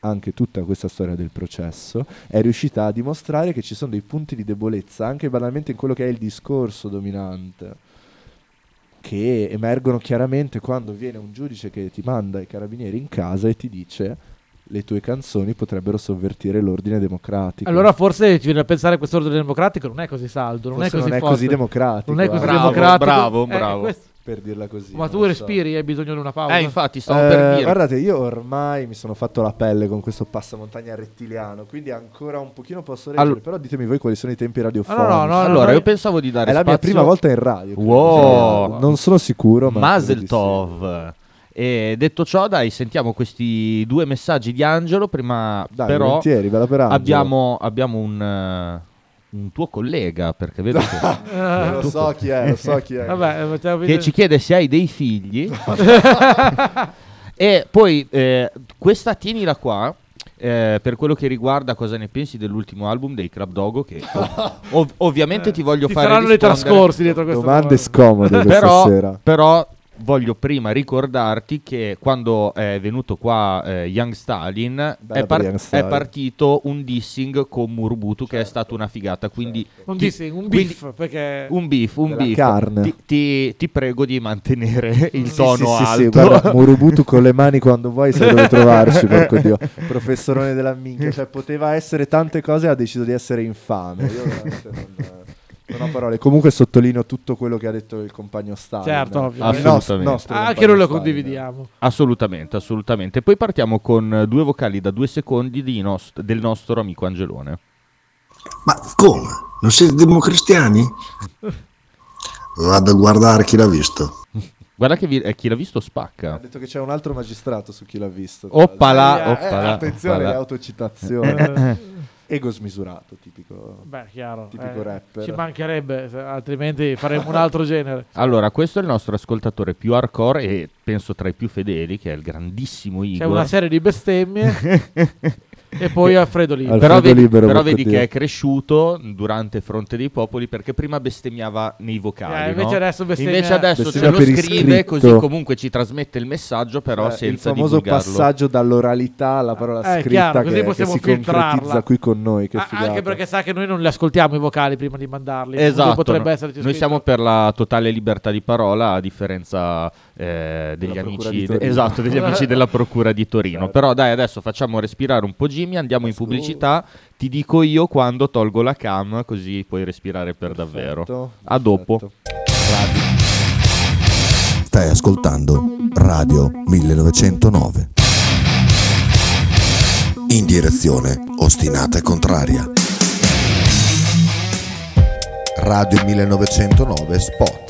[SPEAKER 4] anche tutta questa storia del processo è riuscita a dimostrare che ci sono dei punti di debolezza, anche banalmente in quello che è il discorso dominante che emergono chiaramente quando viene un giudice che ti manda i carabinieri in casa e ti dice le tue canzoni potrebbero sovvertire l'ordine democratico.
[SPEAKER 3] Allora forse ci viene a pensare che questo ordine democratico non è così saldo, non
[SPEAKER 4] Forse
[SPEAKER 3] è così
[SPEAKER 4] non è
[SPEAKER 3] forte,
[SPEAKER 4] così democratico.
[SPEAKER 3] non è così
[SPEAKER 4] eh,
[SPEAKER 2] Bravo,
[SPEAKER 3] democratico.
[SPEAKER 2] bravo,
[SPEAKER 3] Eh,
[SPEAKER 2] bravo.
[SPEAKER 3] questo-
[SPEAKER 4] per dirla così.
[SPEAKER 3] Ma tu
[SPEAKER 4] so.
[SPEAKER 3] respiri e hai bisogno di una pausa.
[SPEAKER 2] Eh, infatti, stavo
[SPEAKER 4] Eh,
[SPEAKER 2] per dire.
[SPEAKER 4] guardate, io ormai mi sono fatto la pelle con questo passamontagna rettiliano, quindi ancora un pochino posso reggere,
[SPEAKER 2] Allo-
[SPEAKER 4] però ditemi voi quali sono i tempi
[SPEAKER 3] Ah,
[SPEAKER 4] radiofonici.
[SPEAKER 3] no, no, no,
[SPEAKER 2] allora,
[SPEAKER 3] no,
[SPEAKER 2] io pensavo di dare
[SPEAKER 4] è la mia
[SPEAKER 2] spazio-
[SPEAKER 4] prima volta in radio.
[SPEAKER 2] Wow.
[SPEAKER 4] Non sono sicuro, ma
[SPEAKER 2] Mazel. Tov. E detto ciò, dai, sentiamo questi due messaggi di Angelo. Prima,
[SPEAKER 4] Dai,
[SPEAKER 2] però,
[SPEAKER 4] per Angelo.
[SPEAKER 2] abbiamo, abbiamo un, eh, un tuo collega. Perché vedo che,
[SPEAKER 4] Eh, lo so chi è, lo so chi è.
[SPEAKER 3] Vabbè, facciamo
[SPEAKER 2] che
[SPEAKER 3] vedere.
[SPEAKER 2] ci chiede se hai dei figli. e poi eh, questa tienila qua. eh, per quello che riguarda cosa ne pensi dell'ultimo album dei Club Dogo, che ov- ovviamente ti voglio
[SPEAKER 3] Ti
[SPEAKER 2] fare
[SPEAKER 3] saranno
[SPEAKER 2] rispondere.
[SPEAKER 3] trascorsi dietro questo
[SPEAKER 4] Domande scomode questa
[SPEAKER 2] però,
[SPEAKER 4] sera.
[SPEAKER 2] però voglio prima ricordarti che quando è venuto qua eh, Young Stalin è, par-
[SPEAKER 4] Young
[SPEAKER 2] è
[SPEAKER 4] Stalin.
[SPEAKER 2] partito un dissing con Murbutu che è stata una figata quindi
[SPEAKER 3] Un
[SPEAKER 2] ti-
[SPEAKER 3] dissing, un
[SPEAKER 2] quindi-
[SPEAKER 3] beef, perché...
[SPEAKER 2] un beef un beef
[SPEAKER 4] carne.
[SPEAKER 2] Ti, ti- ti prego di mantenere il tono
[SPEAKER 4] sì, sì,
[SPEAKER 2] alto
[SPEAKER 4] sì, guarda, Murubutu con le mani quando vuoi sai dove trovarci, porco Dio. Professorone della minchia, cioè poteva essere tante cose e ha deciso di essere infame. Io veramente non, non ho parole. Comunque sottolineo tutto quello che ha detto il compagno Stalin.
[SPEAKER 3] Certo, ovvio.
[SPEAKER 2] Assolutamente.
[SPEAKER 3] Ah, anche
[SPEAKER 4] compagno
[SPEAKER 3] noi lo condividiamo.
[SPEAKER 2] assolutamente assolutamente poi partiamo con due vocali da due secondi di nost- del nostro amico Angelone
[SPEAKER 5] Ma come? Non siete democristiani? Vado a guardare chi l'ha visto.
[SPEAKER 2] guarda che vi- eh, chi l'ha visto
[SPEAKER 4] Ha
[SPEAKER 2] spacca
[SPEAKER 4] detto che c'è un altro magistrato su chi l'ha visto.
[SPEAKER 2] Oppala,
[SPEAKER 4] Eh,
[SPEAKER 2] oppala,
[SPEAKER 4] attenzione
[SPEAKER 2] oppala.
[SPEAKER 4] alle autocitazioni. Ego smisurato, tipico.
[SPEAKER 3] Beh, chiaro.
[SPEAKER 4] Tipico
[SPEAKER 3] eh,
[SPEAKER 4] rapper.
[SPEAKER 3] Ci mancherebbe, altrimenti faremo un altro genere.
[SPEAKER 2] Allora, questo è il nostro ascoltatore più hardcore e penso tra i più fedeli, che è il grandissimo
[SPEAKER 3] C'è
[SPEAKER 2] Igor.
[SPEAKER 3] una serie di bestemmie e poi Alfredo Libero.
[SPEAKER 4] Alfredo
[SPEAKER 2] però vedi,
[SPEAKER 4] Libero,
[SPEAKER 2] però vedi che è cresciuto durante Fronte dei Popoli perché prima bestemmiava nei vocali.
[SPEAKER 3] Eh, invece
[SPEAKER 2] no?
[SPEAKER 3] adesso bestemmia-
[SPEAKER 2] Invece adesso ce
[SPEAKER 4] bestemmia
[SPEAKER 2] lo
[SPEAKER 4] per
[SPEAKER 2] scrive
[SPEAKER 4] iscritto.
[SPEAKER 2] così comunque ci trasmette il messaggio, però
[SPEAKER 4] Eh, il
[SPEAKER 2] senza
[SPEAKER 4] famoso
[SPEAKER 2] divulgarlo.
[SPEAKER 4] passaggio dall'oralità alla parola
[SPEAKER 3] Eh,
[SPEAKER 4] scritta
[SPEAKER 3] chiaro, così
[SPEAKER 4] che, che
[SPEAKER 3] possiamo
[SPEAKER 4] si
[SPEAKER 3] filtrarla.
[SPEAKER 4] concretizza qui con noi. Che
[SPEAKER 3] Ah, anche perché sa che noi non li ascoltiamo i vocali prima di mandarli.
[SPEAKER 2] Esatto,
[SPEAKER 3] potrebbe
[SPEAKER 2] no-
[SPEAKER 3] esserci
[SPEAKER 2] noi siamo per la totale libertà di parola a differenza eh, degli amici
[SPEAKER 4] di Torino.
[SPEAKER 2] esatto, degli amici della Procura di Torino.
[SPEAKER 4] Certo.
[SPEAKER 2] Però dai, adesso facciamo respirare un po' Jimmy, andiamo in pubblicità. Ti dico io quando tolgo la cam, così puoi respirare per davvero.
[SPEAKER 4] Perfetto,
[SPEAKER 2] A dopo.
[SPEAKER 4] perfetto.
[SPEAKER 1] Stai ascoltando Radio 1909. In direzione ostinata e contraria. Radio 1909 Spot.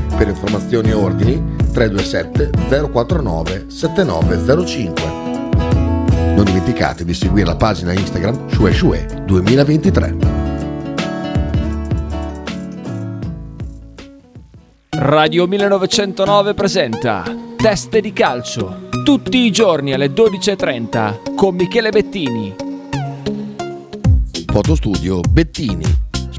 [SPEAKER 1] Per informazioni e ordini 327 049 7905. Non dimenticate di seguire la pagina Instagram Shue Shue 2023.
[SPEAKER 6] Radio 1909 presenta Teste di calcio, tutti i giorni alle 12.30 con Michele Bettini.
[SPEAKER 1] Fotostudio Bettini,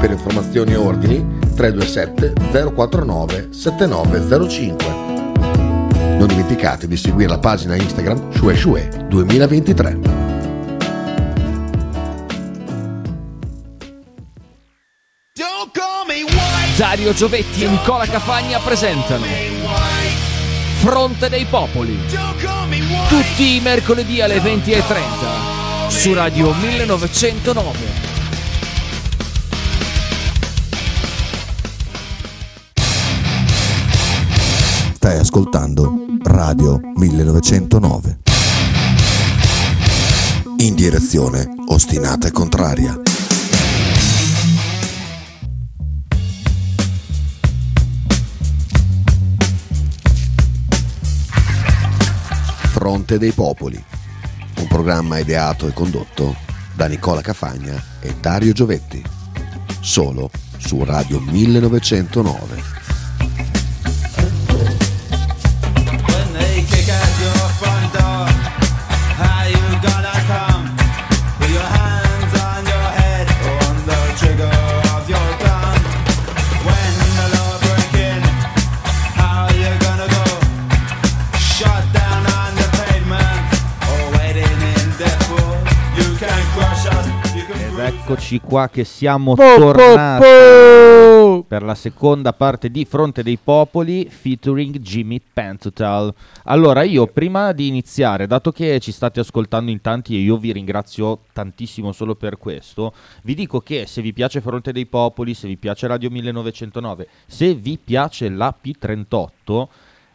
[SPEAKER 1] Per informazioni e ordini 327 049 7905. Non dimenticate di seguire la pagina Instagram Shue Shue 2023.
[SPEAKER 6] Dario Giovetti e Nicola Cafagna presentano Fronte dei Popoli. Tutti i mercoledì alle 20.30 su Radio 1909.
[SPEAKER 7] Stai ascoltando Radio 1909. In direzione ostinata e contraria. Fronte dei Popoli, un programma ideato e condotto da Nicola Cafagna e Dario Giovetti, solo su Radio 1909.
[SPEAKER 2] Eccoci qua che siamo
[SPEAKER 3] Po, po,
[SPEAKER 2] tornati
[SPEAKER 3] po.
[SPEAKER 2] per la seconda parte di Fronte dei Popoli featuring Jimmy Pentotal. Allora io prima di iniziare, dato che ci state ascoltando in tanti e io vi ringrazio tantissimo solo per questo, vi dico che se vi piace Fronte dei Popoli, se vi piace Radio 1909, se vi piace la P38,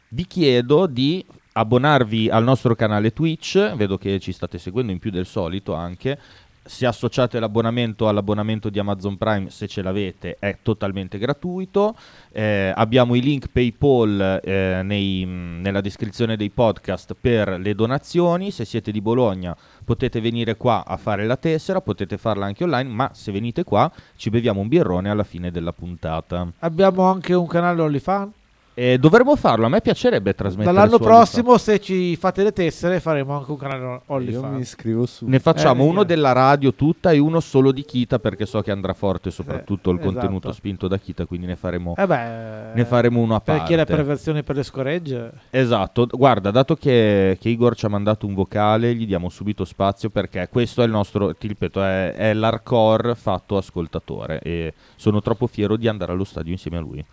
[SPEAKER 2] vi chiedo di abbonarvi al nostro canale Twitch, vedo che ci state seguendo in più del solito anche, se associate l'abbonamento all'abbonamento di Amazon Prime, se ce l'avete, è totalmente gratuito. Eh, abbiamo i link PayPal eh, nei- nella descrizione dei podcast per le donazioni. Se siete di Bologna potete venire qua a fare la tessera, potete farla anche online, ma se venite qua ci beviamo un birrone alla fine della puntata.
[SPEAKER 3] Abbiamo anche un canale OnlyFans.
[SPEAKER 2] E dovremmo farlo, a me piacerebbe trasmettere
[SPEAKER 3] Dall'anno prossimo, se ci fate le tessere, faremo anche un canale
[SPEAKER 4] Io mi
[SPEAKER 3] OnlyFans.
[SPEAKER 4] iscrivo su.
[SPEAKER 2] Ne facciamo
[SPEAKER 3] Eh,
[SPEAKER 2] uno
[SPEAKER 3] io-
[SPEAKER 2] della radio tutta e uno solo di Kita perché so che andrà forte soprattutto il
[SPEAKER 3] Eh,
[SPEAKER 2] contenuto
[SPEAKER 3] esatto.
[SPEAKER 2] spinto da Kita, quindi ne faremo,
[SPEAKER 3] Eh beh,
[SPEAKER 2] ne faremo uno a
[SPEAKER 3] per
[SPEAKER 2] parte.
[SPEAKER 3] chi è la perversione per le scoregge.
[SPEAKER 2] Esatto, guarda, dato che, che Igor ci ha mandato un vocale, gli diamo subito spazio perché questo è il nostro, ti ripeto, è, è l'hardcore fatto ascoltatore e sono troppo fiero di andare allo stadio insieme a lui.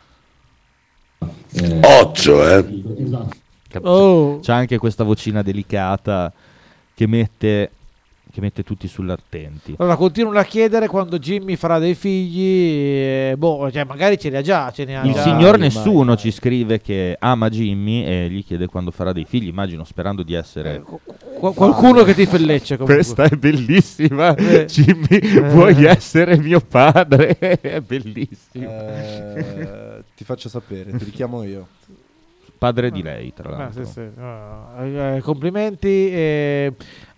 [SPEAKER 5] Occhio, eh.
[SPEAKER 2] Cap-
[SPEAKER 3] Oh,
[SPEAKER 2] C'ha anche questa vocina delicata che mette, che mette tutti sull'attenti.
[SPEAKER 3] allora continuano a chiedere quando Jimmy farà dei figli. eh, boh, cioè, magari ce li ha già. Ce ne ha
[SPEAKER 2] Il
[SPEAKER 3] già.
[SPEAKER 2] signor
[SPEAKER 4] mai,
[SPEAKER 2] nessuno
[SPEAKER 4] mai.
[SPEAKER 2] ci scrive che ama Jimmy e gli chiede quando farà dei figli, immagino sperando di
[SPEAKER 3] Eh,
[SPEAKER 2] essere...
[SPEAKER 3] qu- qualcuno che ti fellecce. Comunque.
[SPEAKER 2] Questa è bellissima,
[SPEAKER 3] Eh.
[SPEAKER 2] Jimmy, vuoi essere mio padre? è bellissimo.
[SPEAKER 4] Eh, ti faccio sapere, ti richiamo io.
[SPEAKER 2] Padre di lei, tra
[SPEAKER 3] Ah,
[SPEAKER 2] l'altro.
[SPEAKER 3] sì, sì. Ah, eh, complimenti. eh,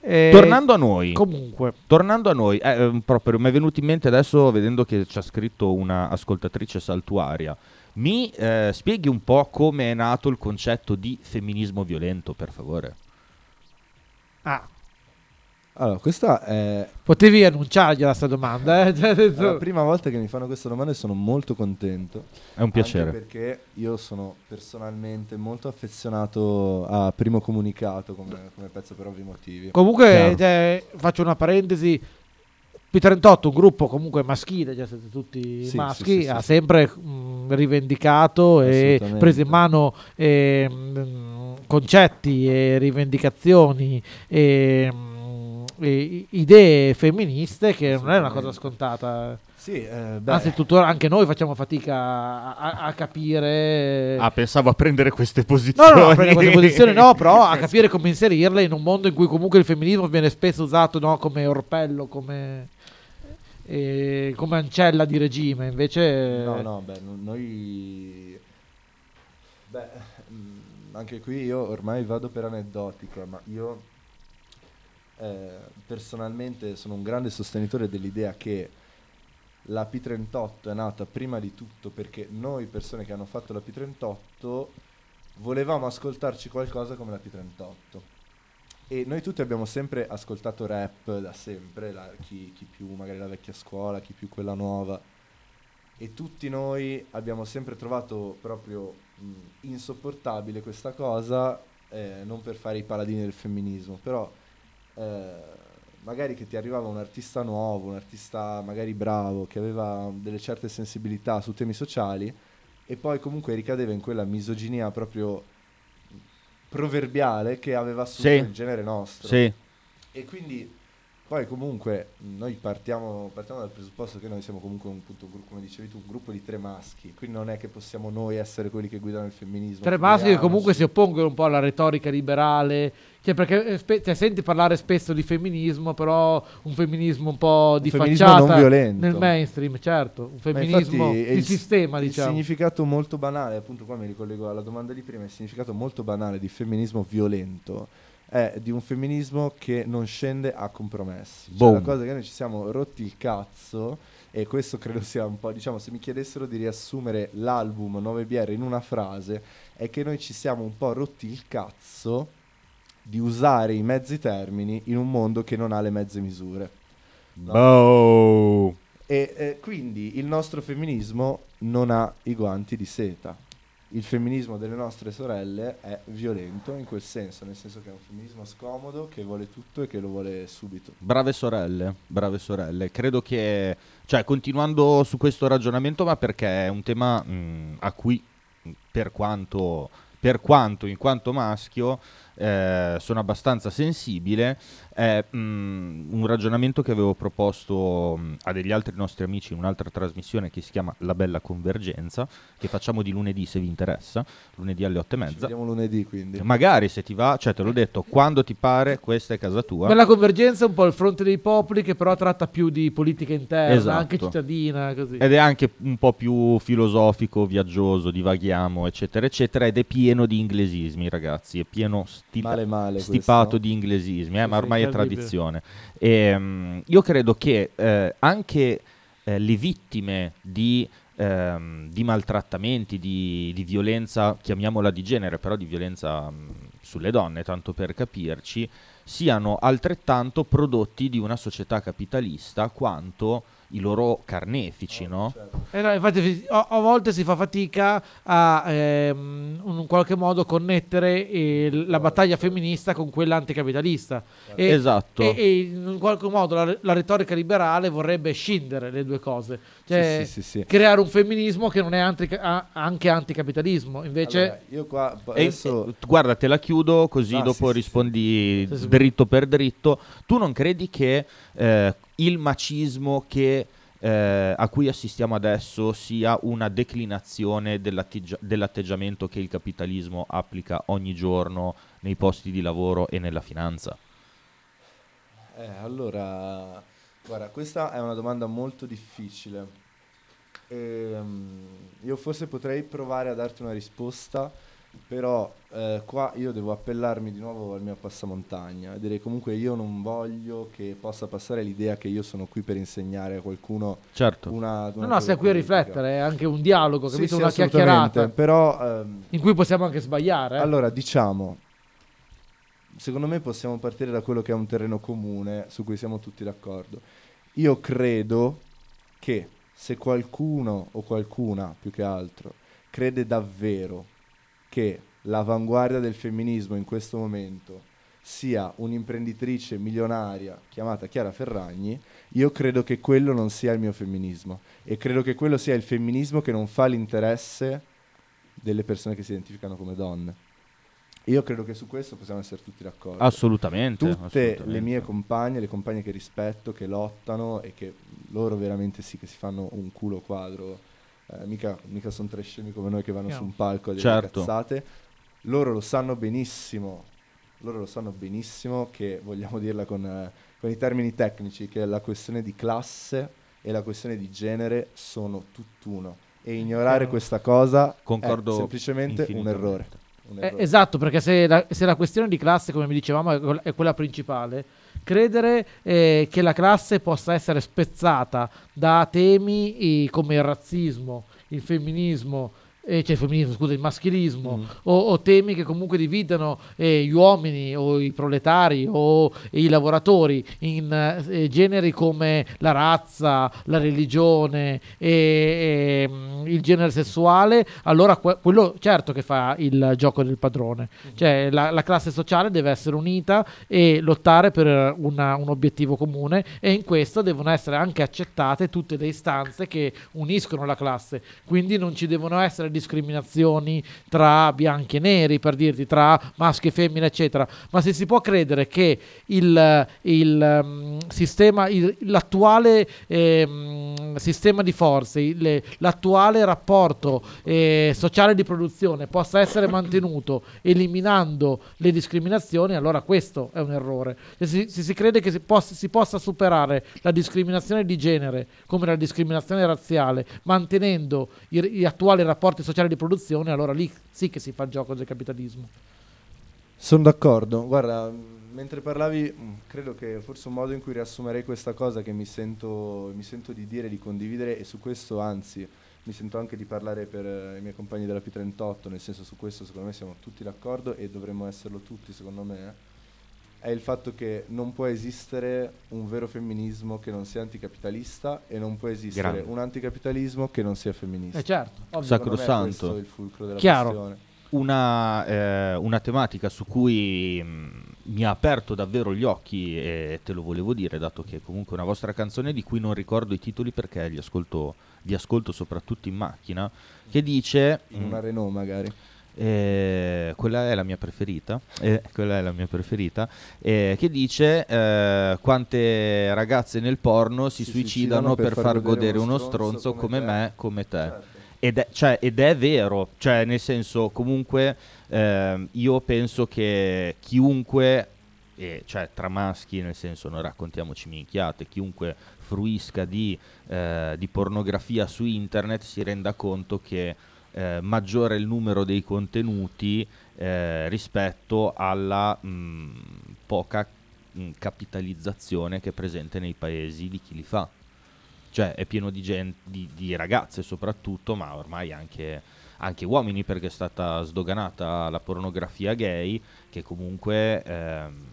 [SPEAKER 3] eh,
[SPEAKER 2] Tornando a noi,
[SPEAKER 3] Comunque,
[SPEAKER 2] tornando a noi, eh, ehm, proprio mi è venuto in mente adesso vedendo che ci ha scritto una ascoltatrice saltuaria. Mi eh, spieghi un po' come è nato il concetto di femminismo violento, per favore?
[SPEAKER 3] ah,
[SPEAKER 4] Allora, questa è
[SPEAKER 3] potevi annunciargliela sta domanda. Eh? Cioè, nel senso-
[SPEAKER 4] la prima volta che mi fanno questa domanda e sono molto contento.
[SPEAKER 2] È un piacere.
[SPEAKER 4] Anche perché io sono personalmente molto affezionato a Primo Comunicato come, come pezzo per ovvi motivi.
[SPEAKER 3] Comunque, cioè, faccio una parentesi. P38, un gruppo comunque maschile, cioè siete tutti
[SPEAKER 4] Sì,
[SPEAKER 3] maschi,
[SPEAKER 4] sì, sì,
[SPEAKER 3] ha
[SPEAKER 4] sì.
[SPEAKER 3] sempre mh, rivendicato e preso in mano eh, mh, concetti e rivendicazioni e, mh, eh, idee femministe che non è una cosa scontata.
[SPEAKER 4] Sì, eh,
[SPEAKER 3] Anzi, tuttora anche noi facciamo fatica a, a- a capire.
[SPEAKER 2] Ah, pensavo a prendere queste posizioni.
[SPEAKER 3] no, no, a prendere queste posizioni no, però a capire come inserirle in un mondo in cui comunque il femminismo viene spesso usato no, come orpello, come, eh, come ancella di regime. Invece,
[SPEAKER 4] No, no, beh, no- noi... Beh, mm, anche qui io ormai vado per aneddotica, ma io eh, personalmente sono un grande sostenitore dell'idea che la P38 è nata prima di tutto perché noi persone che hanno fatto la P38 volevamo ascoltarci qualcosa come la P38. E noi tutti abbiamo sempre ascoltato rap da sempre, la- chi, chi più magari la vecchia scuola, chi più quella nuova. E tutti noi abbiamo sempre trovato proprio mh, insopportabile questa cosa, eh, non per fare i paladini del femminismo, però eh, magari che ti arrivava un artista nuovo, un artista magari bravo, che aveva delle certe sensibilità su temi sociali, e poi comunque ricadeva in quella misoginia proprio proverbiale che aveva assunto
[SPEAKER 2] Sì.
[SPEAKER 4] il genere nostro.
[SPEAKER 2] Sì.
[SPEAKER 4] E quindi poi comunque noi partiamo, partiamo dal presupposto che noi siamo comunque un, un gruppo, come dicevi tu, un gruppo di tre maschi, quindi non è che possiamo noi essere quelli che guidano il femminismo.
[SPEAKER 3] Tre maschi che comunque
[SPEAKER 4] figuriamoci.
[SPEAKER 3] si oppongono un po' alla retorica liberale. Cioè, perché eh, spe- cioè, senti parlare spesso di femminismo, però un femminismo un po' di
[SPEAKER 4] femminismo
[SPEAKER 3] facciata
[SPEAKER 4] non violento.
[SPEAKER 3] nel mainstream, certo. Un femminismo di
[SPEAKER 4] il-
[SPEAKER 3] sistema,
[SPEAKER 4] il
[SPEAKER 3] diciamo.
[SPEAKER 4] significato molto banale, appunto qua mi ricollego alla domanda di prima, il significato molto banale di femminismo violento è di un femminismo che non scende a compromessi. Cioè,
[SPEAKER 2] Boom.
[SPEAKER 4] la cosa che noi ci siamo rotti il cazzo e questo credo sia un po', diciamo, se mi chiedessero di riassumere l'album 9 BR in una frase, è che noi ci siamo un po' rotti il cazzo di usare i mezzi termini in un mondo che non ha le mezze misure. No?
[SPEAKER 2] Boh.
[SPEAKER 4] E eh, quindi il nostro femminismo non ha i guanti di seta. Il femminismo delle nostre sorelle è violento in quel senso, nel senso che è un femminismo scomodo che vuole tutto e che lo vuole subito.
[SPEAKER 2] Brave sorelle, brave sorelle. Credo che, cioè, continuando su questo ragionamento, ma perché è un tema mh, a cui, per quanto, per quanto in quanto maschio, eh, sono abbastanza sensibile, è mh, un ragionamento che avevo proposto mh, a degli altri nostri amici in un'altra trasmissione che si chiama La Bella Convergenza, che facciamo di lunedì se vi interessa, lunedì alle otto e
[SPEAKER 4] Ci
[SPEAKER 2] mezza.
[SPEAKER 4] vediamo lunedì quindi.
[SPEAKER 2] Magari se ti va, cioè te l'ho detto, quando ti pare, questa è casa tua.
[SPEAKER 3] Bella convergenza è un po' il fronte dei popoli che però tratta più di politica interna,
[SPEAKER 2] Esatto.
[SPEAKER 3] anche cittadina, così.
[SPEAKER 2] Ed è anche un po' più filosofico, viaggioso, divaghiamo, eccetera, eccetera. Ed è pieno di inglesismi, ragazzi. È pieno stipa-
[SPEAKER 4] Male male
[SPEAKER 2] stipato
[SPEAKER 4] questo.
[SPEAKER 2] di inglesismi, eh,
[SPEAKER 3] Sì,
[SPEAKER 2] ma
[SPEAKER 3] sì,
[SPEAKER 2] ormai è tradizione. E, mm, io credo che eh, anche eh, le vittime di, ehm, di maltrattamenti, di, di violenza, chiamiamola di genere, però di violenza mm, sulle donne, tanto per capirci, siano altrettanto prodotti di una società capitalista quanto i loro carnefici, no?
[SPEAKER 3] Eh no, infatti a, a volte si fa fatica a ehm, in un qualche modo connettere eh, la battaglia femminista con quella anticapitalista. E,
[SPEAKER 2] Esatto.
[SPEAKER 3] E, e in qualche modo la, la retorica liberale vorrebbe scindere le due cose. Cioè
[SPEAKER 4] Sì, sì, sì, sì.
[SPEAKER 3] creare un femminismo che non è anti- a- anche anticapitalismo. Invece...
[SPEAKER 4] Allora, io qua adesso
[SPEAKER 2] e- guarda, te la chiudo così
[SPEAKER 4] Ah,
[SPEAKER 2] dopo rispondi
[SPEAKER 3] Sì, sì.
[SPEAKER 2] dritto per dritto. Tu non credi che eh, il macismo che, eh, a cui assistiamo adesso sia una declinazione dell'atteggia- dell'atteggiamento che il capitalismo applica ogni giorno nei posti di lavoro e nella finanza?
[SPEAKER 4] Eh, allora, guarda, questa è una domanda molto difficile. Ehm, io forse potrei provare a darti una risposta, però eh, qua io devo appellarmi di nuovo al mio passamontagna. Direi comunque io non voglio che possa passare l'idea che io sono qui per insegnare a qualcuno
[SPEAKER 2] Certo.
[SPEAKER 4] una, una
[SPEAKER 3] No, no, sei qui a riflettere, è anche un dialogo,
[SPEAKER 4] Sì,
[SPEAKER 3] capito?
[SPEAKER 4] sì,
[SPEAKER 3] una chiacchierata
[SPEAKER 4] Però ehm,
[SPEAKER 3] in cui possiamo anche sbagliare. eh.
[SPEAKER 4] allora, diciamo, secondo me possiamo partire da quello che è un terreno comune su cui siamo tutti d'accordo. Io credo che se qualcuno o qualcuna, più che altro, crede davvero che l'avanguardia del femminismo in questo momento sia un'imprenditrice milionaria chiamata Chiara Ferragni, io credo che quello non sia il mio femminismo e credo che quello sia il femminismo che non fa l'interesse delle persone che si identificano come donne. io credo che su questo possiamo essere tutti d'accordo.
[SPEAKER 2] Assolutamente.
[SPEAKER 4] Tutte
[SPEAKER 2] assolutamente.
[SPEAKER 4] le mie compagne, le compagne che rispetto, che lottano e che loro veramente sì che si fanno un culo quadro, eh, mica, mica sono tre scemi come noi che vanno
[SPEAKER 3] Chiaro.
[SPEAKER 4] su un palco a dire
[SPEAKER 2] Certo.
[SPEAKER 4] cazzate, loro lo sanno benissimo, loro lo sanno benissimo che vogliamo dirla con, eh, con i termini tecnici, che la questione di classe e la questione di genere sono tutt'uno e ignorare questa cosa
[SPEAKER 2] Concordo
[SPEAKER 4] è semplicemente un errore. un
[SPEAKER 3] Eh,
[SPEAKER 4] errore.
[SPEAKER 3] esatto, perché se la, se la questione di classe, come mi dicevamo, è quella principale, credere eh, che la classe possa essere spezzata da temi eh, come il razzismo, il femminismo, eh, cioè il femminismo, scusa, il maschilismo,
[SPEAKER 2] Mm.
[SPEAKER 3] o, o temi che comunque dividono eh, gli uomini o i proletari o i lavoratori in eh, generi come la razza, la religione e, mm, il genere sessuale, allora que- quello certo che fa il gioco del padrone. Cioè la, la classe sociale deve essere unita e lottare per una- un obiettivo comune e in questo devono essere anche accettate tutte le istanze che uniscono la classe. Quindi non ci devono essere discriminazioni tra bianchi e neri, per dirti, tra maschi e femmine, eccetera. Ma se si può credere che il, il, mm, sistema, il- l'attuale ehm, sistema di forze, il- l'attuale rapporto eh, sociale di produzione possa essere mantenuto eliminando le discriminazioni, allora questo è un errore. Se si, se si crede che si possa, si possa superare la discriminazione di genere come la discriminazione razziale, mantenendo gli attuali rapporti sociali di produzione, allora lì sì che si fa il gioco del capitalismo.
[SPEAKER 4] Sono d'accordo, guarda, mentre parlavi credo che forse un modo in cui riassumerei questa cosa che mi sento, mi sento di dire, di condividere e su questo anzi mi sento anche di parlare per eh, i miei compagni della P38, nel senso su questo secondo me siamo tutti d'accordo e dovremmo esserlo tutti secondo me, eh, è il fatto che non può esistere un vero femminismo che non sia anticapitalista e non può esistere
[SPEAKER 2] Grande.
[SPEAKER 4] un anticapitalismo che non sia femminista.
[SPEAKER 3] Eh certo, ovvio.
[SPEAKER 4] È
[SPEAKER 2] Sacrosanto.
[SPEAKER 4] questo il fulcro della
[SPEAKER 3] Chiaro.
[SPEAKER 4] questione.
[SPEAKER 2] Una, eh, una tematica su cui mh, mi ha aperto davvero gli occhi e te lo volevo dire, dato che comunque è una vostra canzone di cui non ricordo i titoli perché li ascolto, li ascolto soprattutto in macchina, che dice...
[SPEAKER 4] In
[SPEAKER 2] mh,
[SPEAKER 4] una Renault magari.
[SPEAKER 2] Eh, quella è la mia preferita, eh, quella è la mia preferita, eh, che dice eh, quante ragazze nel porno si,
[SPEAKER 4] Si
[SPEAKER 2] suicidano per far godere uno stronzo come,
[SPEAKER 4] te.
[SPEAKER 2] me, come te.
[SPEAKER 4] Certo.
[SPEAKER 2] Ed è, cioè, ed è vero, cioè nel senso comunque ehm, io penso che chiunque, cioè tra maschi nel senso non raccontiamoci minchiate, chiunque fruisca di, eh, di pornografia su internet si renda conto che eh, maggiore il numero dei contenuti eh, rispetto alla mh, poca mh, capitalizzazione che è presente nei paesi di chi li fa cioè è pieno di, gen- di, di ragazze soprattutto, ma ormai anche, anche uomini perché è stata sdoganata la pornografia gay che comunque ehm,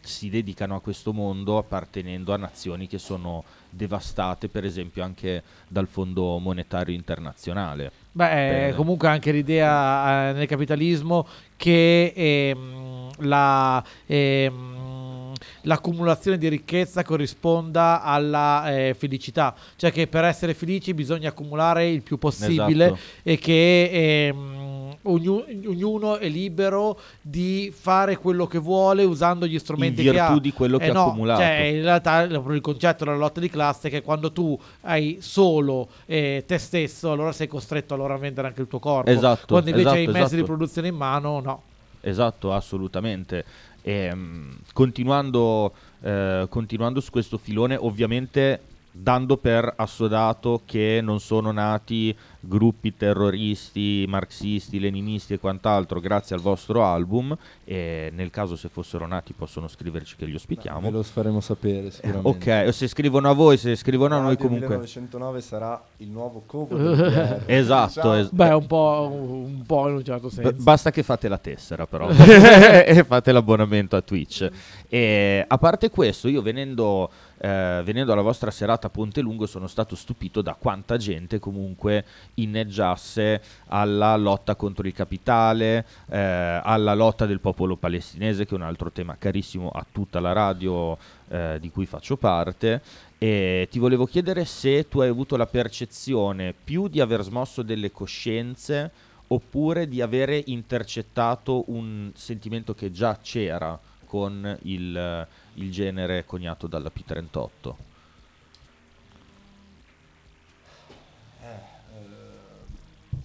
[SPEAKER 2] si dedicano a questo mondo appartenendo a nazioni che sono devastate per esempio anche dal Fondo Monetario Internazionale.
[SPEAKER 3] Beh, è comunque anche l'idea eh, nel capitalismo che ehm, la, ehm, l'accumulazione di ricchezza corrisponda alla eh, felicità, cioè che per essere felici bisogna accumulare il più possibile
[SPEAKER 2] Esatto.
[SPEAKER 3] e che ehm, ognu- ognuno è libero di fare quello che vuole usando gli strumenti
[SPEAKER 2] In
[SPEAKER 3] che ha.
[SPEAKER 2] virtù di quello che
[SPEAKER 3] Eh
[SPEAKER 2] ha
[SPEAKER 3] no,
[SPEAKER 2] accumulato.
[SPEAKER 3] Cioè, in realtà il concetto della lotta di classe è che quando tu hai solo eh, te stesso, allora sei costretto allora a vendere anche il tuo corpo.
[SPEAKER 2] Esatto,
[SPEAKER 3] Quando invece hai i
[SPEAKER 2] esatto,
[SPEAKER 3] mezzi di
[SPEAKER 2] esatto.
[SPEAKER 3] produzione in mano, no.
[SPEAKER 2] Esatto, assolutamente. Ehm, continuando, eh, continuando su questo filone, ovviamente dando per assodato che non sono nati gruppi terroristi, marxisti, leninisti e quant'altro grazie al vostro album e nel caso se fossero nati possono scriverci che li ospitiamo.
[SPEAKER 4] Ve lo faremo sapere sicuramente.
[SPEAKER 2] Ok, o se scrivono a voi, se scrivono a noi comunque.
[SPEAKER 4] 1909 sarà il nuovo PR.
[SPEAKER 2] Esatto, es-
[SPEAKER 3] Beh, un po', un po' in un certo
[SPEAKER 2] B-
[SPEAKER 3] senso.
[SPEAKER 2] basta che fate la tessera, però, e fate l'abbonamento a Twitch. E a parte questo, io venendo, eh, venendo alla vostra serata a Ponte Lungo sono stato stupito da quanta gente comunque inneggiasse alla lotta contro il capitale, eh, alla lotta del popolo palestinese, che è un altro tema carissimo a tutta la radio eh, di cui faccio parte. E ti volevo chiedere se tu hai avuto la percezione più di aver smosso delle coscienze oppure di avere intercettato un sentimento che già c'era con il, il genere coniato dalla P38.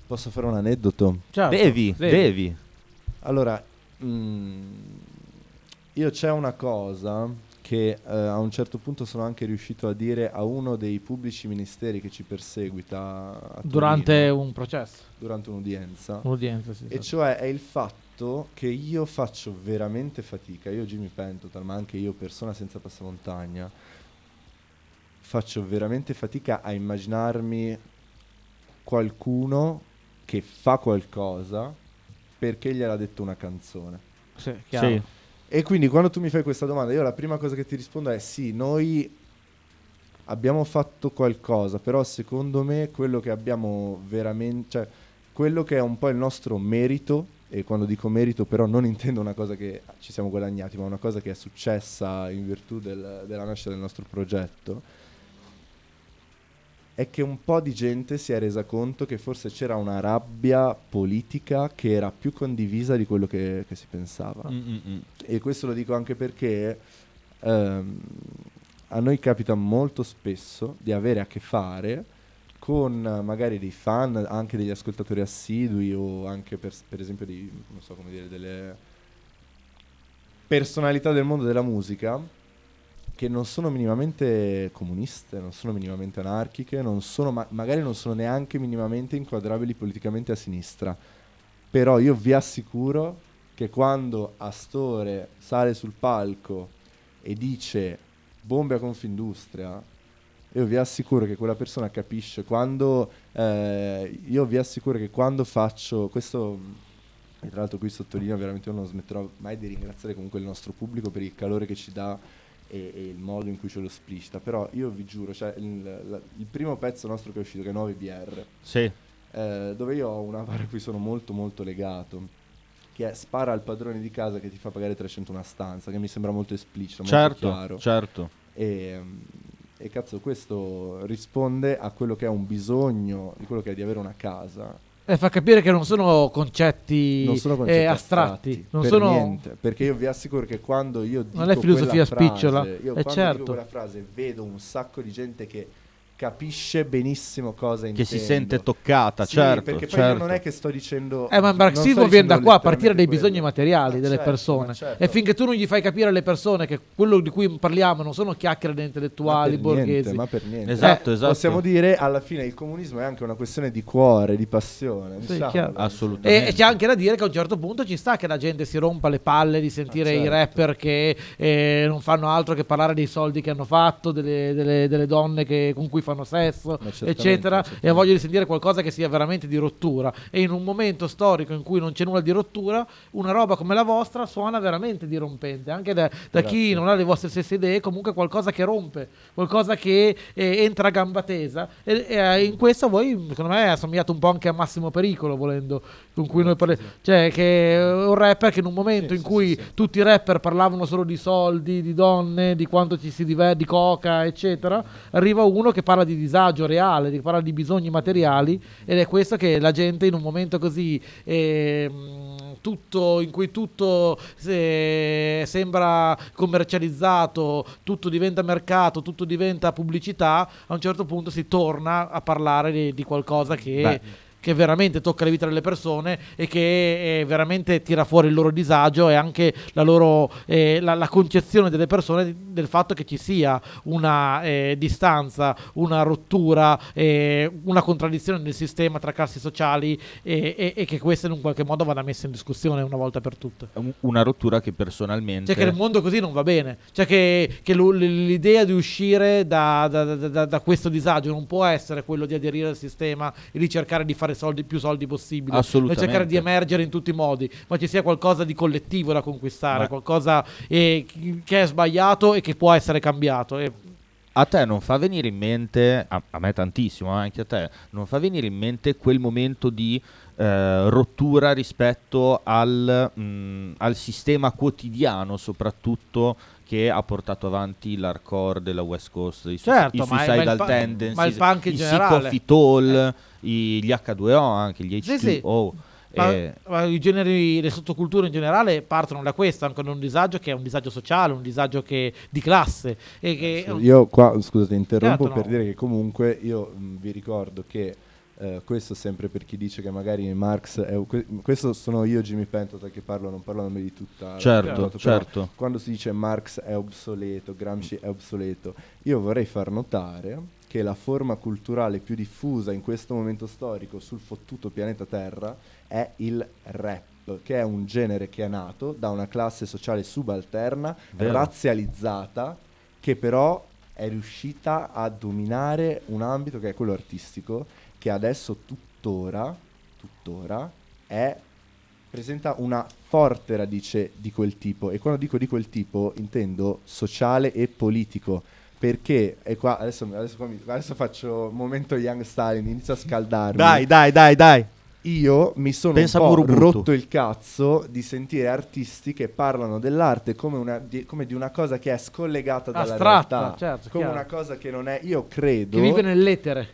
[SPEAKER 4] Posso fare un aneddoto?
[SPEAKER 3] Certo,
[SPEAKER 2] devi, devi.
[SPEAKER 4] Allora, mm, io c'è una cosa che eh, a un certo punto sono anche riuscito a dire a uno dei pubblici ministeri che ci perseguita a Torino,
[SPEAKER 3] Durante un processo,
[SPEAKER 4] durante un'udienza.
[SPEAKER 3] un'udienza. Sì,
[SPEAKER 4] E
[SPEAKER 3] sì.
[SPEAKER 4] cioè è il fatto che io faccio veramente fatica, io Jimmy Pentotal, ma anche io persona senza passamontagna, faccio veramente fatica a immaginarmi qualcuno che fa qualcosa perché gliel'ha detto una canzone.
[SPEAKER 3] Sì, chiaro.
[SPEAKER 2] Sì.
[SPEAKER 4] E quindi quando tu mi fai questa domanda, io la prima cosa che ti rispondo è sì, noi abbiamo fatto qualcosa, però secondo me quello che abbiamo veramente, cioè quello che è un po' il nostro merito, e quando dico merito però non intendo una cosa che ci siamo guadagnati, ma una cosa che è successa in virtù del- della nascita del nostro progetto, è che un po' di gente si è resa conto che forse c'era una rabbia politica che era più condivisa di quello che, che si pensava.
[SPEAKER 2] Mm, mm, mm.
[SPEAKER 4] E questo lo dico anche perché ehm, a noi capita molto spesso di avere a che fare con magari dei fan, anche degli ascoltatori assidui o anche per, per esempio di, non so come dire, delle personalità del mondo della musica che non sono minimamente comuniste, non sono minimamente anarchiche, non sono ma- magari non sono neanche minimamente inquadrabili politicamente a sinistra. Però io vi assicuro che quando Astore sale sul palco e dice bombe a Confindustria, io vi assicuro che quella persona capisce quando eh, io vi assicuro che quando faccio questo e tra l'altro qui sottolineo veramente io non smetterò mai di ringraziare comunque il nostro pubblico per il calore che ci dà e, e il modo in cui ce lo esplicita però io vi giuro cioè il, la- il primo pezzo nostro che è uscito che è 9 BR
[SPEAKER 2] Sì.
[SPEAKER 4] eh, dove io ho una vara a cui sono molto molto legato che è spara al padrone di casa che ti fa pagare 300 una stanza che mi sembra molto esplicito molto
[SPEAKER 2] Certo,
[SPEAKER 4] chiaro
[SPEAKER 2] certo.
[SPEAKER 4] e, e cazzo questo risponde a quello che è un bisogno di quello che è di avere una casa
[SPEAKER 3] E fa capire che non sono concetti,
[SPEAKER 4] non sono concetti
[SPEAKER 3] eh, astratti, non
[SPEAKER 4] per
[SPEAKER 3] sono
[SPEAKER 4] niente, perché io vi assicuro che quando io dico
[SPEAKER 3] Non è filosofia
[SPEAKER 4] frase,
[SPEAKER 3] spicciola,
[SPEAKER 4] io
[SPEAKER 3] eh,
[SPEAKER 4] quando
[SPEAKER 3] certo.
[SPEAKER 4] dico quella frase vedo un sacco di gente che capisce benissimo cosa
[SPEAKER 2] Che
[SPEAKER 4] intendo
[SPEAKER 2] si sente toccata,
[SPEAKER 4] Sì,
[SPEAKER 2] certo.
[SPEAKER 4] perché poi
[SPEAKER 2] certo.
[SPEAKER 4] non è che sto dicendo
[SPEAKER 3] Eh, ma il marxismo viene da qua, a partire dai
[SPEAKER 4] letteralmente
[SPEAKER 3] bisogni
[SPEAKER 4] quello.
[SPEAKER 3] materiali
[SPEAKER 4] Ma
[SPEAKER 3] delle
[SPEAKER 4] certo,
[SPEAKER 3] persone.
[SPEAKER 4] ma certo.
[SPEAKER 3] E finché tu non gli fai capire alle persone che quello di cui parliamo non sono chiacchiere da
[SPEAKER 4] Ma
[SPEAKER 3] intellettuali
[SPEAKER 4] per
[SPEAKER 3] borghesi.
[SPEAKER 4] niente, ma per niente.
[SPEAKER 2] Esatto,
[SPEAKER 4] Eh,
[SPEAKER 2] esatto.
[SPEAKER 4] Possiamo dire alla fine il comunismo è anche una questione di cuore, di passione.
[SPEAKER 3] Sì,
[SPEAKER 4] diciamo.
[SPEAKER 2] Assolutamente.
[SPEAKER 3] E, e c'è anche da dire che a un certo punto ci sta che la gente si rompa le palle di sentire
[SPEAKER 4] Ah,
[SPEAKER 3] i
[SPEAKER 4] certo.
[SPEAKER 3] rapper che eh, non fanno altro che parlare dei soldi che hanno fatto, delle, delle- delle donne che- con cui fanno sesso, eccetera. E ha voglia di sentire qualcosa che sia veramente di rottura. E in un momento storico in cui non c'è nulla di rottura, una roba come la vostra suona veramente dirompente. Anche da, da chi non ha le vostre stesse idee, comunque qualcosa che rompe, qualcosa che eh, entra a gamba tesa. E, e, eh, in questo voi, secondo me, assomigliate un po' anche a Massimo Pericolo, volendo, con cui noi parliamo. Cioè, che è un rapper che in un momento
[SPEAKER 4] Sì,
[SPEAKER 3] in
[SPEAKER 4] sì,
[SPEAKER 3] cui
[SPEAKER 4] sì.
[SPEAKER 3] tutti i rapper parlavano solo di soldi, di donne, di quanto ci si diverte, di coca, eccetera, arriva uno che parla di disagio reale, che parla di bisogni materiali ed è questo che la gente in un momento così ehm, tutto, in cui tutto se- sembra commercializzato, tutto diventa mercato, tutto diventa pubblicità, a un certo punto si torna a parlare di, di qualcosa che...
[SPEAKER 2] Beh.
[SPEAKER 3] Che veramente tocca la vita delle persone e che eh, veramente tira fuori il loro disagio e anche la loro eh, la, la concezione delle persone del fatto che ci sia una eh, distanza, una rottura, eh, una contraddizione nel sistema tra classi sociali e, e- che questa in un qualche modo vada messa in discussione una volta per tutte.
[SPEAKER 2] Un- Una rottura che personalmente...
[SPEAKER 3] Cioè che il mondo così non va bene, cioè che, che l'idea di uscire da, da- da- da- da questo disagio non può essere quello di aderire al sistema e di cercare di fare soldi, più soldi possibili,
[SPEAKER 2] Assolutamente.
[SPEAKER 3] cercare di emergere in tutti i modi, ma ci sia qualcosa di collettivo da conquistare,
[SPEAKER 2] Ma-
[SPEAKER 3] qualcosa eh, che è sbagliato e che può essere cambiato. E
[SPEAKER 2] A te non fa venire in mente, a, a me tantissimo, ma anche a te, non fa venire in mente quel momento di eh, rottura rispetto al, mh, al sistema quotidiano, soprattutto che ha portato avanti l'hardcore della West Coast, i, su-
[SPEAKER 3] Certo,
[SPEAKER 2] i
[SPEAKER 3] ma il
[SPEAKER 2] Suicidal Tendencies,
[SPEAKER 3] ma il punk in
[SPEAKER 2] i
[SPEAKER 3] generale.
[SPEAKER 2] Sick of It All, i- gli H2O anche, gli
[SPEAKER 3] Sì, sì.
[SPEAKER 2] H2O.
[SPEAKER 3] Ma,
[SPEAKER 2] E-
[SPEAKER 3] ma i generi, le sottoculture in generale partono da questo, anche da un disagio che è un disagio sociale, un disagio che- di classe. E che
[SPEAKER 4] Io qua, scusate, interrompo
[SPEAKER 3] Certo,
[SPEAKER 4] per
[SPEAKER 3] no.
[SPEAKER 4] dire che comunque io mh, vi ricordo che eh, questo sempre per chi dice che magari Marx è que- questo sono io Jimmy Pentotal che parlo, non parlo a nome di tutta la
[SPEAKER 2] Certo,
[SPEAKER 4] però
[SPEAKER 2] certo.
[SPEAKER 4] Quando si dice Marx è obsoleto, Gramsci è obsoleto, io vorrei far notare che la forma culturale più diffusa in questo momento storico sul fottuto pianeta Terra è il rap, che è un genere che è nato da una classe sociale subalterna,
[SPEAKER 2] Vero.
[SPEAKER 4] razzializzata, che però è riuscita a dominare un ambito che è quello artistico, che adesso tuttora, tuttora è presenta una forte radice di quel tipo e quando dico di quel tipo intendo sociale e politico perché e qua adesso, adesso, adesso faccio momento Young Stalin inizio a scaldarmi
[SPEAKER 2] Dai, dai, dai, dai.
[SPEAKER 4] io mi sono
[SPEAKER 2] Pensa
[SPEAKER 4] un po' rotto il cazzo di sentire artisti che parlano dell'arte come, una- di, come di una cosa che è scollegata dalla
[SPEAKER 3] Astratta,
[SPEAKER 4] realtà
[SPEAKER 3] certo,
[SPEAKER 4] come
[SPEAKER 3] chiaro.
[SPEAKER 4] una cosa che non è io credo
[SPEAKER 3] che vive nell'etere.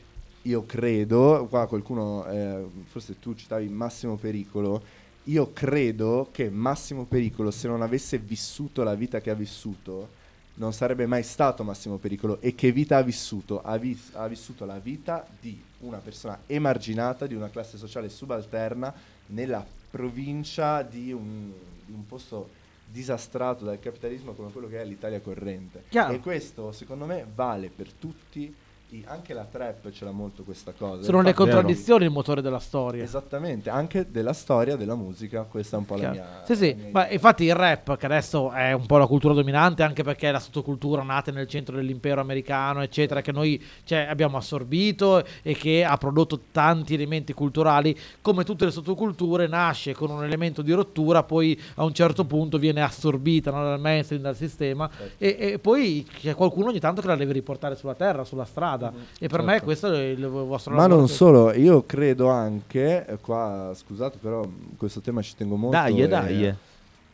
[SPEAKER 4] Io credo, qua qualcuno, eh, forse tu citavi Massimo Pericolo, io credo che Massimo Pericolo se non avesse vissuto la vita che ha vissuto, non sarebbe mai stato Massimo Pericolo. E che vita ha vissuto? Ha, vis- ha vissuto la vita di una persona emarginata, di una classe sociale subalterna, nella provincia di un, di un posto disastrato dal capitalismo come quello che è l'Italia corrente.
[SPEAKER 3] Chiaro.
[SPEAKER 4] E questo, secondo me, vale per tutti. I- anche la trap ce l'ha molto questa cosa.
[SPEAKER 3] Sono le
[SPEAKER 4] Infatti-
[SPEAKER 3] contraddizioni il motore della storia.
[SPEAKER 4] Esattamente, anche della storia della musica, questa è un po' la
[SPEAKER 3] Chiaro.
[SPEAKER 4] mia...
[SPEAKER 3] Sì, sì,
[SPEAKER 4] la mia
[SPEAKER 3] ma
[SPEAKER 4] idea.
[SPEAKER 3] infatti il rap, che adesso è un po' la cultura dominante, anche perché è la sottocultura nata nel centro dell'impero americano, eccetera, che noi cioè, abbiamo assorbito e che ha prodotto tanti elementi culturali, come tutte le sottoculture, nasce con un elemento di rottura, poi a un certo punto viene assorbita no, dal mainstream, dal sistema, e, e poi c'è qualcuno ogni tanto che la deve riportare sulla terra, sulla strada. E per me
[SPEAKER 4] Certo.
[SPEAKER 3] questo è il vostro
[SPEAKER 4] Ma
[SPEAKER 3] lavoro.
[SPEAKER 4] non solo, io credo anche, eh, qua scusate però questo tema ci tengo molto.
[SPEAKER 2] Dai,
[SPEAKER 4] e-
[SPEAKER 2] dai.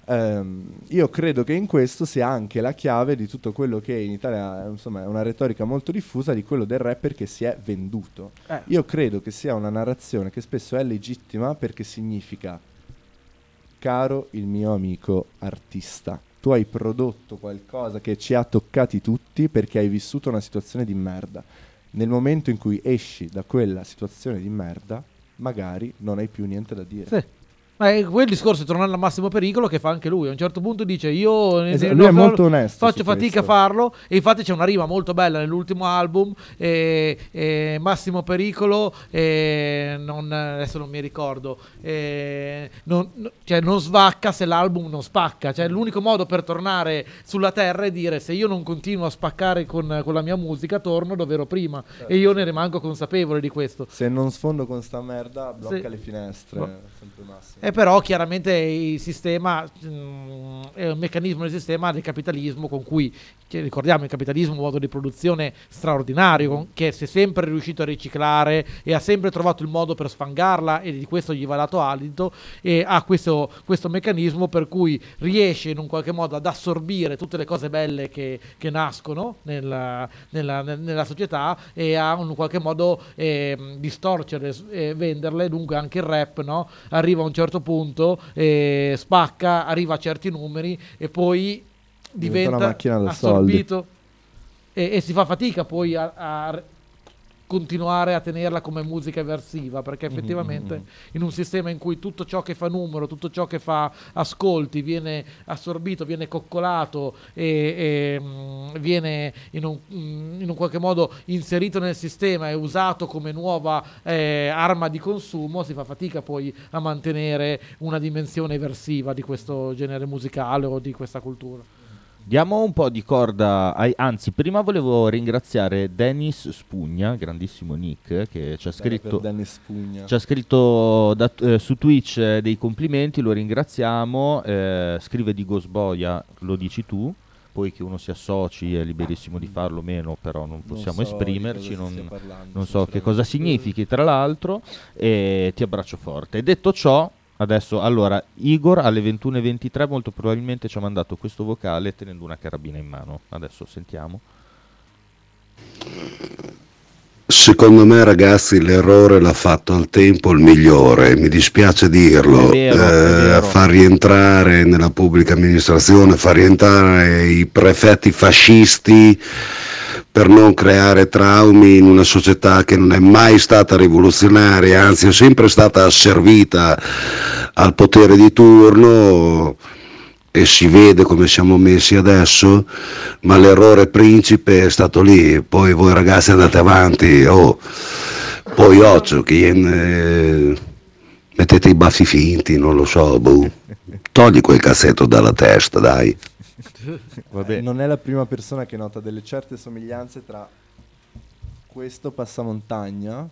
[SPEAKER 4] ehm, io credo che in questo sia anche la chiave di tutto quello che in Italia eh, insomma, è una retorica molto diffusa di quello del rapper che si è venduto.
[SPEAKER 3] Eh.
[SPEAKER 4] Io credo che sia una narrazione che spesso è legittima perché significa caro il mio amico artista. Tu hai prodotto qualcosa che ci ha toccati tutti perché hai vissuto una situazione di merda. Nel momento in cui esci da quella situazione di merda, magari non hai più niente da dire.
[SPEAKER 3] Sì. Ma è quel discorso, tornando al massimo pericolo, che fa anche lui. A un certo punto dice: Io
[SPEAKER 4] Esatto, lui è molto onesto
[SPEAKER 3] Faccio fatica
[SPEAKER 4] questo.
[SPEAKER 3] a farlo. E infatti c'è una rima molto bella nell'ultimo album. eh, eh, massimo pericolo, eh, non, adesso non mi ricordo. eh, non, no- cioè, non svacca se l'album non spacca. Cioè, l'unico modo per tornare sulla terra è dire: Se io non continuo a spaccare con, con la mia musica, torno dove ero prima.
[SPEAKER 4] Certo.
[SPEAKER 3] E io ne rimango consapevole di questo.
[SPEAKER 4] Se non sfondo con sta merda, blocca
[SPEAKER 3] Sì.
[SPEAKER 4] le finestre.
[SPEAKER 3] Ma-
[SPEAKER 4] sempre massimo.
[SPEAKER 3] E però chiaramente il sistema mm, è un meccanismo del sistema del capitalismo con cui ricordiamo il capitalismo è un modo di produzione straordinario con- che si è sempre riuscito a riciclare e ha sempre trovato il modo per sfangarla e di questo gli va dato alito e ha questo, questo meccanismo per cui riesce in un qualche modo ad assorbire tutte le cose belle che, che nascono nella, nella- nel- nella società e a in un qualche modo ehm, distorcere e venderle dunque anche il rap no? arriva a un certo punto eh, spacca arriva a certi numeri e poi
[SPEAKER 4] Diventa
[SPEAKER 3] diventa
[SPEAKER 4] una macchina da
[SPEAKER 3] assorbito e, e si fa fatica poi a, a continuare a tenerla come musica eversiva perché
[SPEAKER 4] Mhm,
[SPEAKER 3] effettivamente in un sistema in cui tutto ciò che fa numero tutto ciò che fa ascolti viene assorbito viene coccolato e, e, mm, viene in un, mm, in un qualche modo inserito nel sistema e usato come nuova eh, arma di consumo si fa fatica poi a mantenere una dimensione eversiva di questo genere musicale o di questa cultura
[SPEAKER 2] Diamo un po' di corda, ai- anzi prima volevo ringraziare Dennis Spugna, grandissimo Nick, che ci ha scritto, ci ha scritto da- eh, su Twitch eh, dei complimenti, lo ringraziamo, eh, scrive di Gosboia, lo dici tu, poi che uno si associ è liberissimo di farlo o meno, però non possiamo
[SPEAKER 4] so di
[SPEAKER 2] esprimerci, non,
[SPEAKER 4] parlando,
[SPEAKER 2] non so che cosa significhi tra l'altro e ti abbraccio forte. Detto ciò, adesso allora Igor alle 21.23 molto probabilmente ci ha mandato questo vocale tenendo una carabina in mano. Adesso sentiamo.
[SPEAKER 8] Secondo me ragazzi l'errore l'ha fatto al tempo il migliore, mi dispiace dirlo,
[SPEAKER 2] vero,
[SPEAKER 8] Eh, far rientrare nella pubblica amministrazione, far rientrare i prefetti fascisti per non creare traumi in una società che non è mai stata rivoluzionaria, anzi è sempre stata asservita al potere di turno e si vede come siamo messi adesso, ma l'errore principe è stato lì, poi voi ragazzi andate avanti, oh, poi occhio, eh, mettete i baffi finti, non lo so, boh. togli quel cassetto dalla testa, dai.
[SPEAKER 4] Eh, non è la prima persona che nota delle certe somiglianze tra questo passamontagna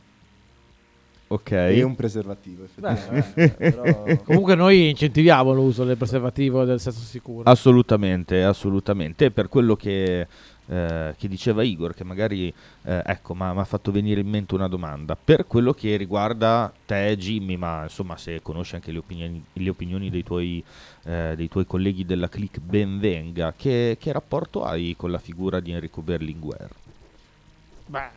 [SPEAKER 2] Ok.
[SPEAKER 4] e un preservativo,
[SPEAKER 3] Beh,
[SPEAKER 4] effettivamente. Però-
[SPEAKER 3] Comunque noi incentiviamo l'uso del preservativo e del sesso sicuro.
[SPEAKER 2] Assolutamente, assolutamente. Per quello che, eh, che diceva Igor, che magari eh, ecco, mi ha fatto venire in mente una domanda. Per quello che riguarda te, Jimmy, ma insomma, se conosci anche le opinioni, le opinioni dei, tuoi, eh, dei tuoi colleghi della click Benvenga, che, che rapporto hai con la figura di Enrico Berlinguer?
[SPEAKER 3] Beh,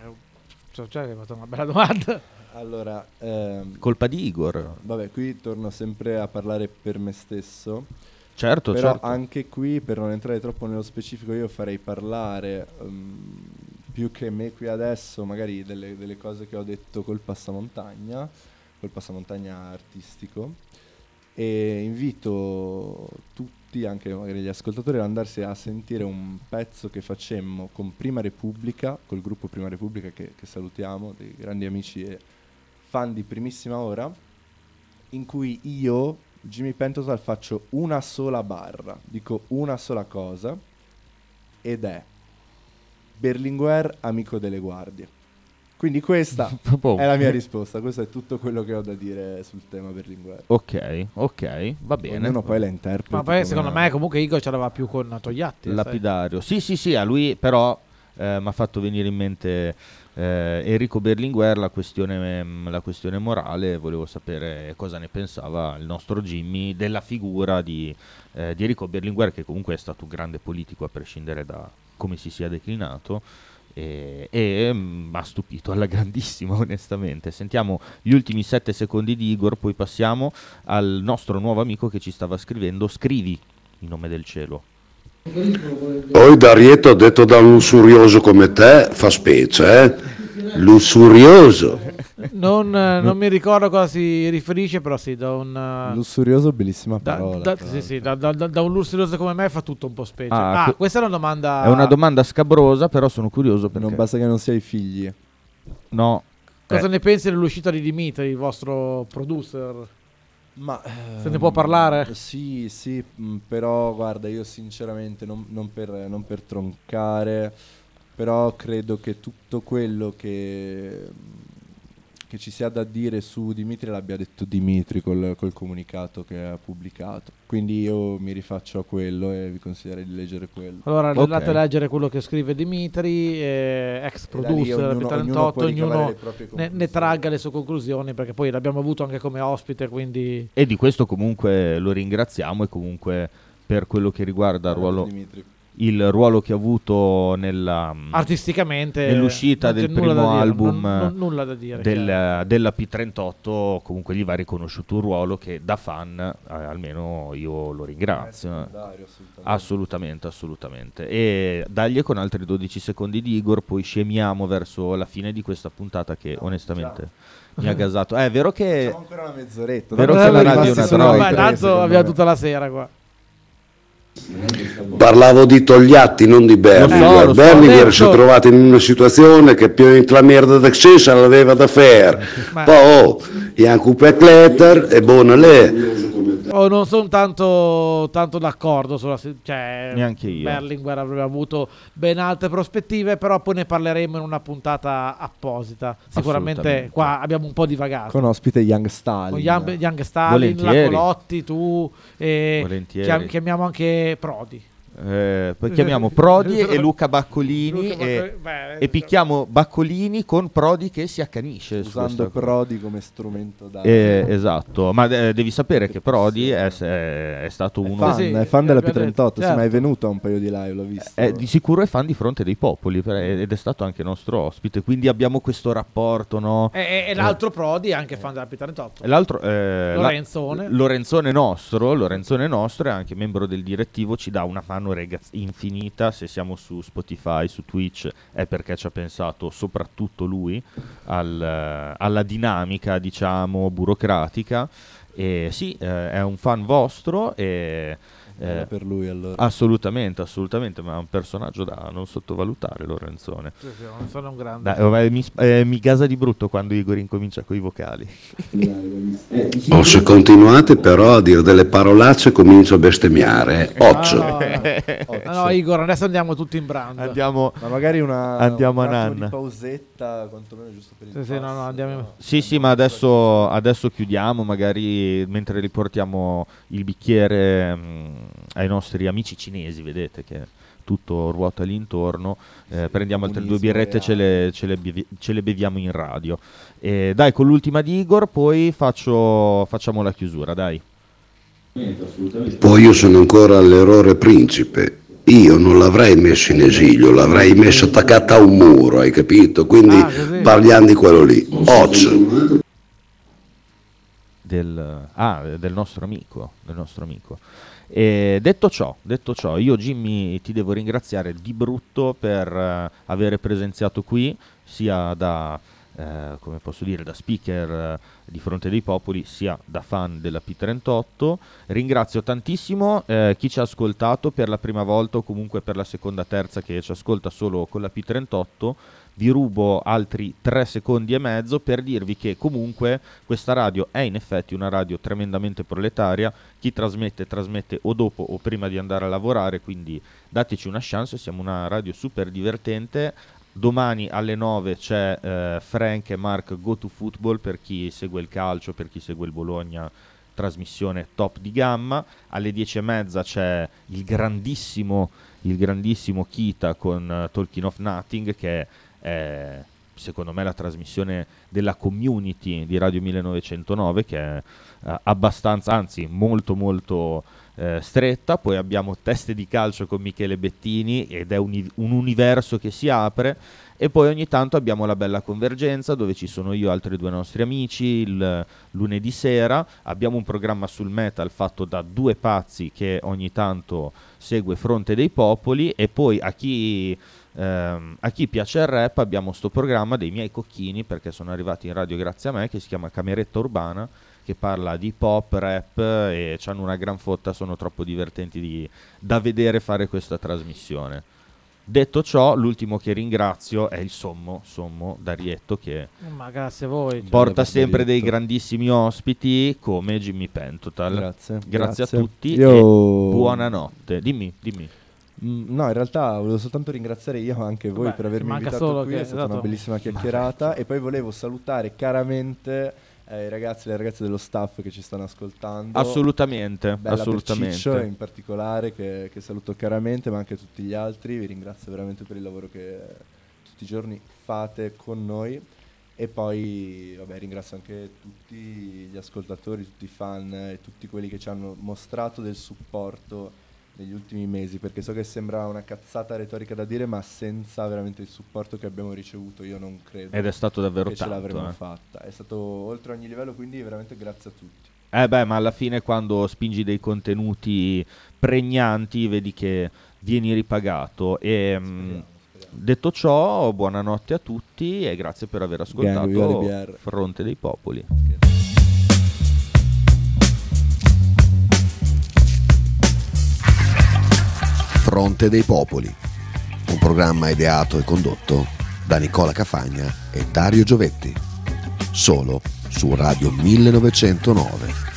[SPEAKER 3] cioè, cioè, hai fatto una bella domanda.
[SPEAKER 4] Allora, ehm,
[SPEAKER 2] Colpa di Igor?
[SPEAKER 4] vabbè, qui torno sempre a parlare per me stesso.
[SPEAKER 2] Certo,
[SPEAKER 4] Però
[SPEAKER 2] certo.
[SPEAKER 4] anche qui, per non entrare troppo nello specifico, io farei parlare ehm, più che me qui adesso, magari delle, delle cose che ho detto col passamontagna, col passamontagna artistico. E invito tutti, anche magari gli ascoltatori, ad andarsi a sentire un pezzo che facemmo con Prima Repubblica, col gruppo Prima Repubblica che, che salutiamo, dei grandi amici e fan di primissima ora, in cui io, Jimmy Pentotal, faccio una sola barra, dico una sola cosa, ed è Berlinguer, amico delle guardie. Quindi questa è la mia risposta, questo è tutto quello che ho da dire sul tema Berlinguer.
[SPEAKER 2] Ok, ok, va bene.
[SPEAKER 4] Ognuno poi la interpreta.
[SPEAKER 3] Ma poi secondo me comunque Igor ce l'aveva più con Togliatti. sai.
[SPEAKER 2] Lapidario. Sì, sì, sì, a lui però mi ha fatto venire in mente eh, Enrico Berlinguer la questione, mm, la questione morale, volevo sapere cosa ne pensava il nostro Jimmy della figura di, eh, di Enrico Berlinguer che comunque è stato un grande politico a prescindere da come si sia declinato e, e mi ha stupito alla grandissima onestamente. Sentiamo gli ultimi sette secondi di Igor, poi passiamo al nostro nuovo amico che ci stava scrivendo, scrivi in nome del cielo.
[SPEAKER 8] Poi Darietto detto da un lussurioso come te fa specie, eh? Lussurioso.
[SPEAKER 3] Non, eh, non mi ricordo a cosa si riferisce, però sì, da un... eh,
[SPEAKER 4] Lussurioso, bellissima
[SPEAKER 3] da,
[SPEAKER 4] parola.
[SPEAKER 3] da-
[SPEAKER 4] tra
[SPEAKER 3] sì, sì, da, da- da- da un lussurioso come me fa tutto un po' specie.
[SPEAKER 2] Ah,
[SPEAKER 3] Ah,
[SPEAKER 2] que-
[SPEAKER 3] questa è una domanda...
[SPEAKER 2] È una domanda scabrosa, però sono curioso perché
[SPEAKER 4] Non basta che non sia i figli.
[SPEAKER 2] no.
[SPEAKER 3] Cosa
[SPEAKER 2] eh,
[SPEAKER 3] ne pensi dell'uscita di Dimitri, il vostro producer?
[SPEAKER 4] Ma
[SPEAKER 3] Se ne può parlare?
[SPEAKER 4] Sì, sì, mh, però guarda, io sinceramente non, non per, non per troncare, però credo che tutto quello che, che ci sia da dire su Dimitri l'abbia detto Dimitri col, col comunicato che ha pubblicato. Quindi io mi rifaccio a quello e vi consiglierei di leggere quello.
[SPEAKER 3] Allora,
[SPEAKER 2] Ok.
[SPEAKER 3] andate a leggere quello che scrive Dimitri, eh, ex producer,
[SPEAKER 4] ognuno-
[SPEAKER 3] Talent
[SPEAKER 4] ognuno
[SPEAKER 3] 8,
[SPEAKER 4] può ricavare
[SPEAKER 3] ognuno
[SPEAKER 4] le proprie
[SPEAKER 3] ne, ne tragga le sue conclusioni, perché poi l'abbiamo avuto anche come ospite, quindi...
[SPEAKER 2] E di questo comunque lo ringraziamo e comunque per quello che riguarda il ruolo,
[SPEAKER 4] Dimitri.
[SPEAKER 2] Il ruolo che ha avuto nella,
[SPEAKER 3] Artisticamente...
[SPEAKER 2] nell'uscita del primo
[SPEAKER 3] dire,
[SPEAKER 2] album
[SPEAKER 3] non- non- nulla da dire.
[SPEAKER 2] del-
[SPEAKER 3] chiaro.
[SPEAKER 2] della P38 comunque gli va riconosciuto un ruolo che da fan eh, almeno io lo ringrazio.
[SPEAKER 4] Assolutamente.
[SPEAKER 2] Assolutamente, assolutamente. E dagli con altri 12 secondi di Igor, poi scemiamo verso la fine di questa puntata che onestamente mi ha gasato. Eh, è vero che...
[SPEAKER 4] Facciamo ancora una mezz'oretta.
[SPEAKER 2] Vero che la radio è una droga.
[SPEAKER 3] abbiamo tutta la sera qua.
[SPEAKER 8] Parlavo di Togliatti, non di
[SPEAKER 2] so,
[SPEAKER 8] Berlinguer
[SPEAKER 3] detto.
[SPEAKER 8] si è trovato in una situazione che più in la merda d'accesso l'aveva da fare.
[SPEAKER 3] Ma-
[SPEAKER 8] Poi, oh, un coupé Kletter e buona.
[SPEAKER 3] Oh, non sono tanto, tanto d'accordo sulla cioè,
[SPEAKER 2] Neanche io.
[SPEAKER 3] Berlinguer avrebbe avuto ben altre prospettive, però poi ne parleremo in una puntata apposita. Sicuramente qua abbiamo un po' divagato.
[SPEAKER 4] Con ospite Young Stalin.
[SPEAKER 3] Con Young, Young Stalin, la
[SPEAKER 2] Volentieri.
[SPEAKER 3] Colotti, tu e
[SPEAKER 2] Volentieri.
[SPEAKER 3] chiam- chiamiamo anche Prodi.
[SPEAKER 2] Eh, poi chiamiamo Prodi e Luca Baccolini
[SPEAKER 3] Luca
[SPEAKER 2] e,
[SPEAKER 3] Baccolini, beh,
[SPEAKER 2] e picchiamo Baccolini con Prodi che si accanisce.
[SPEAKER 4] Usando Prodi come strumento da...
[SPEAKER 2] Eh, esatto, ma eh, devi sapere che Prodi è, è- è stato
[SPEAKER 4] È
[SPEAKER 2] uno...
[SPEAKER 4] fan,
[SPEAKER 3] Sì,
[SPEAKER 4] è fan della
[SPEAKER 3] abbiamo
[SPEAKER 4] P38,
[SPEAKER 3] detto,
[SPEAKER 4] sì, ma è
[SPEAKER 3] certo.
[SPEAKER 4] venuto a un paio di live, l'ho visto.
[SPEAKER 2] È di sicuro è fan di Fronte dei Popoli per- ed è stato anche nostro ospite, quindi abbiamo questo rapporto, no?
[SPEAKER 3] E, e- e l'altro Prodi è anche fan della P38.
[SPEAKER 2] E L'altro, eh, la-
[SPEAKER 3] Lorenzone.
[SPEAKER 2] Lorenzone nostro, Lorenzone nostro è anche membro del direttivo, ci dà una mano ragazzi, infinita, se siamo su Spotify, su Twitch, è perché ci ha pensato soprattutto lui al, eh, alla dinamica, diciamo, burocratica. E sì, eh, è un fan vostro e... Eh,
[SPEAKER 4] per lui allora.
[SPEAKER 2] Assolutamente, assolutamente, ma è un personaggio da non sottovalutare Lorenzone.
[SPEAKER 3] Sì, sì, non sono un grande.
[SPEAKER 2] Dai, vabbè, mi, sp- eh, mi gasa di brutto quando Igor incomincia con i vocali.
[SPEAKER 8] O se continuate però a dire delle parolacce comincio a bestemmiare.
[SPEAKER 3] Ah,
[SPEAKER 8] Occhio.
[SPEAKER 3] no, no. Ah, no, Igor, adesso andiamo tutti in brand.
[SPEAKER 2] Andiamo,
[SPEAKER 4] Ma magari una,
[SPEAKER 2] Andiamo
[SPEAKER 4] un
[SPEAKER 2] a Nanna.
[SPEAKER 4] di pausetta, quantomeno giusto per il
[SPEAKER 3] Sì, sì, no, no,
[SPEAKER 4] pass,
[SPEAKER 3] andiamo-
[SPEAKER 2] Sì, sì, ma adesso, adesso chiudiamo, magari mentre riportiamo il bicchiere mm, ai nostri amici cinesi, vedete che tutto ruota lì intorno, eh, prendiamo altre due birrette e ce le, ce le bevi- ce le beviamo in radio. E dai, con l'ultima di Igor, poi faccio- facciamo la chiusura, dai.
[SPEAKER 8] Poi io sono ancora all'errore principe. Io non l'avrei messo in esilio, l'avrei messo attaccata a un muro, hai capito? Quindi
[SPEAKER 3] Ah,
[SPEAKER 8] parliamo di quello lì. Occhio.
[SPEAKER 2] del, ah, del nostro amico. Del nostro amico. E detto ciò, detto ciò, io Jimmy ti devo ringraziare di brutto per eh, aver presenziato qui, sia da, eh, come posso dire, da speaker eh, di Fronte dei Popoli, sia da fan della P38. Ringrazio tantissimo eh, chi ci ha ascoltato per la prima volta o comunque per la seconda, terza che ci ascolta solo con la P38 vi rubo altri tre secondi e mezzo per dirvi che comunque questa radio è in effetti una radio tremendamente proletaria, chi trasmette trasmette o dopo o prima di andare a lavorare, quindi dateci una chance, siamo una radio super divertente. Domani alle 9 c'è eh, Frank e Mark Go to Football per chi segue il calcio, per chi segue il Bologna, trasmissione top di gamma. Alle 10 e mezza c'è il grandissimo, il grandissimo Kita con eh, Talking of Nothing che secondo me la trasmissione della community di Radio 1909 che è eh, abbastanza, anzi molto molto eh, stretta, poi abbiamo Teste di calcio con Michele Bettini ed è un, un universo che si apre e poi ogni tanto abbiamo la bella convergenza dove ci sono io e altri due nostri amici il lunedì sera, abbiamo un programma sul metal fatto da due pazzi che ogni tanto segue Fronte dei Popoli e poi a chi Ehm, a chi piace il rap abbiamo sto programma dei miei cocchini perché sono arrivati in radio grazie a me che si chiama Cameretta Urbana che parla di pop, rap e hanno una gran fotta, sono troppo divertenti di- da vedere fare questa trasmissione. Detto ciò, l'ultimo che ringrazio è il Sommo, Sommo Darietto che
[SPEAKER 3] Ma grazie a voi.
[SPEAKER 2] porta
[SPEAKER 4] per
[SPEAKER 2] sempre dei grandissimi ospiti come Jimmy Pentotal.
[SPEAKER 4] Grazie,
[SPEAKER 2] Grazie,
[SPEAKER 4] grazie.
[SPEAKER 2] a tutti
[SPEAKER 4] Io-
[SPEAKER 2] e buonanotte. Dimmi, dimmi.
[SPEAKER 4] Mm, No, in realtà volevo soltanto ringraziare io anche voi
[SPEAKER 3] Vabbè,
[SPEAKER 4] per avermi
[SPEAKER 3] manca
[SPEAKER 4] invitato
[SPEAKER 3] solo
[SPEAKER 4] qui,
[SPEAKER 3] che-
[SPEAKER 4] è stata una
[SPEAKER 3] esatto.
[SPEAKER 4] bellissima chiacchierata e poi volevo salutare caramente eh, i ragazzi e le ragazze dello staff che ci stanno ascoltando.
[SPEAKER 2] Assolutamente,
[SPEAKER 4] Bella
[SPEAKER 2] assolutamente.
[SPEAKER 4] Ciccio in particolare che, che saluto caramente, ma anche tutti gli altri. Vi ringrazio veramente per il lavoro che tutti i giorni fate con noi. E poi vabbè, ringrazio anche tutti gli ascoltatori, tutti i fan e tutti quelli che ci hanno mostrato del supporto negli ultimi mesi, perché so che sembra una cazzata retorica da dire, ma senza veramente il supporto che abbiamo ricevuto io non credo
[SPEAKER 2] Ed è stato davvero
[SPEAKER 4] che
[SPEAKER 2] tanto.
[SPEAKER 4] ce l'avremmo
[SPEAKER 2] eh.
[SPEAKER 4] fatta. È stato oltre ogni livello, quindi veramente grazie a tutti.
[SPEAKER 2] Eh beh, ma alla fine quando spingi dei contenuti pregnanti vedi che vieni ripagato. E, mm, detto ciò, buonanotte a tutti e grazie per aver ascoltato. Fronte dei Popoli.
[SPEAKER 1] Fronte dei Popoli, un programma ideato e condotto da Nicola Cafagna e Dario Giovetti, solo su Radio 1909.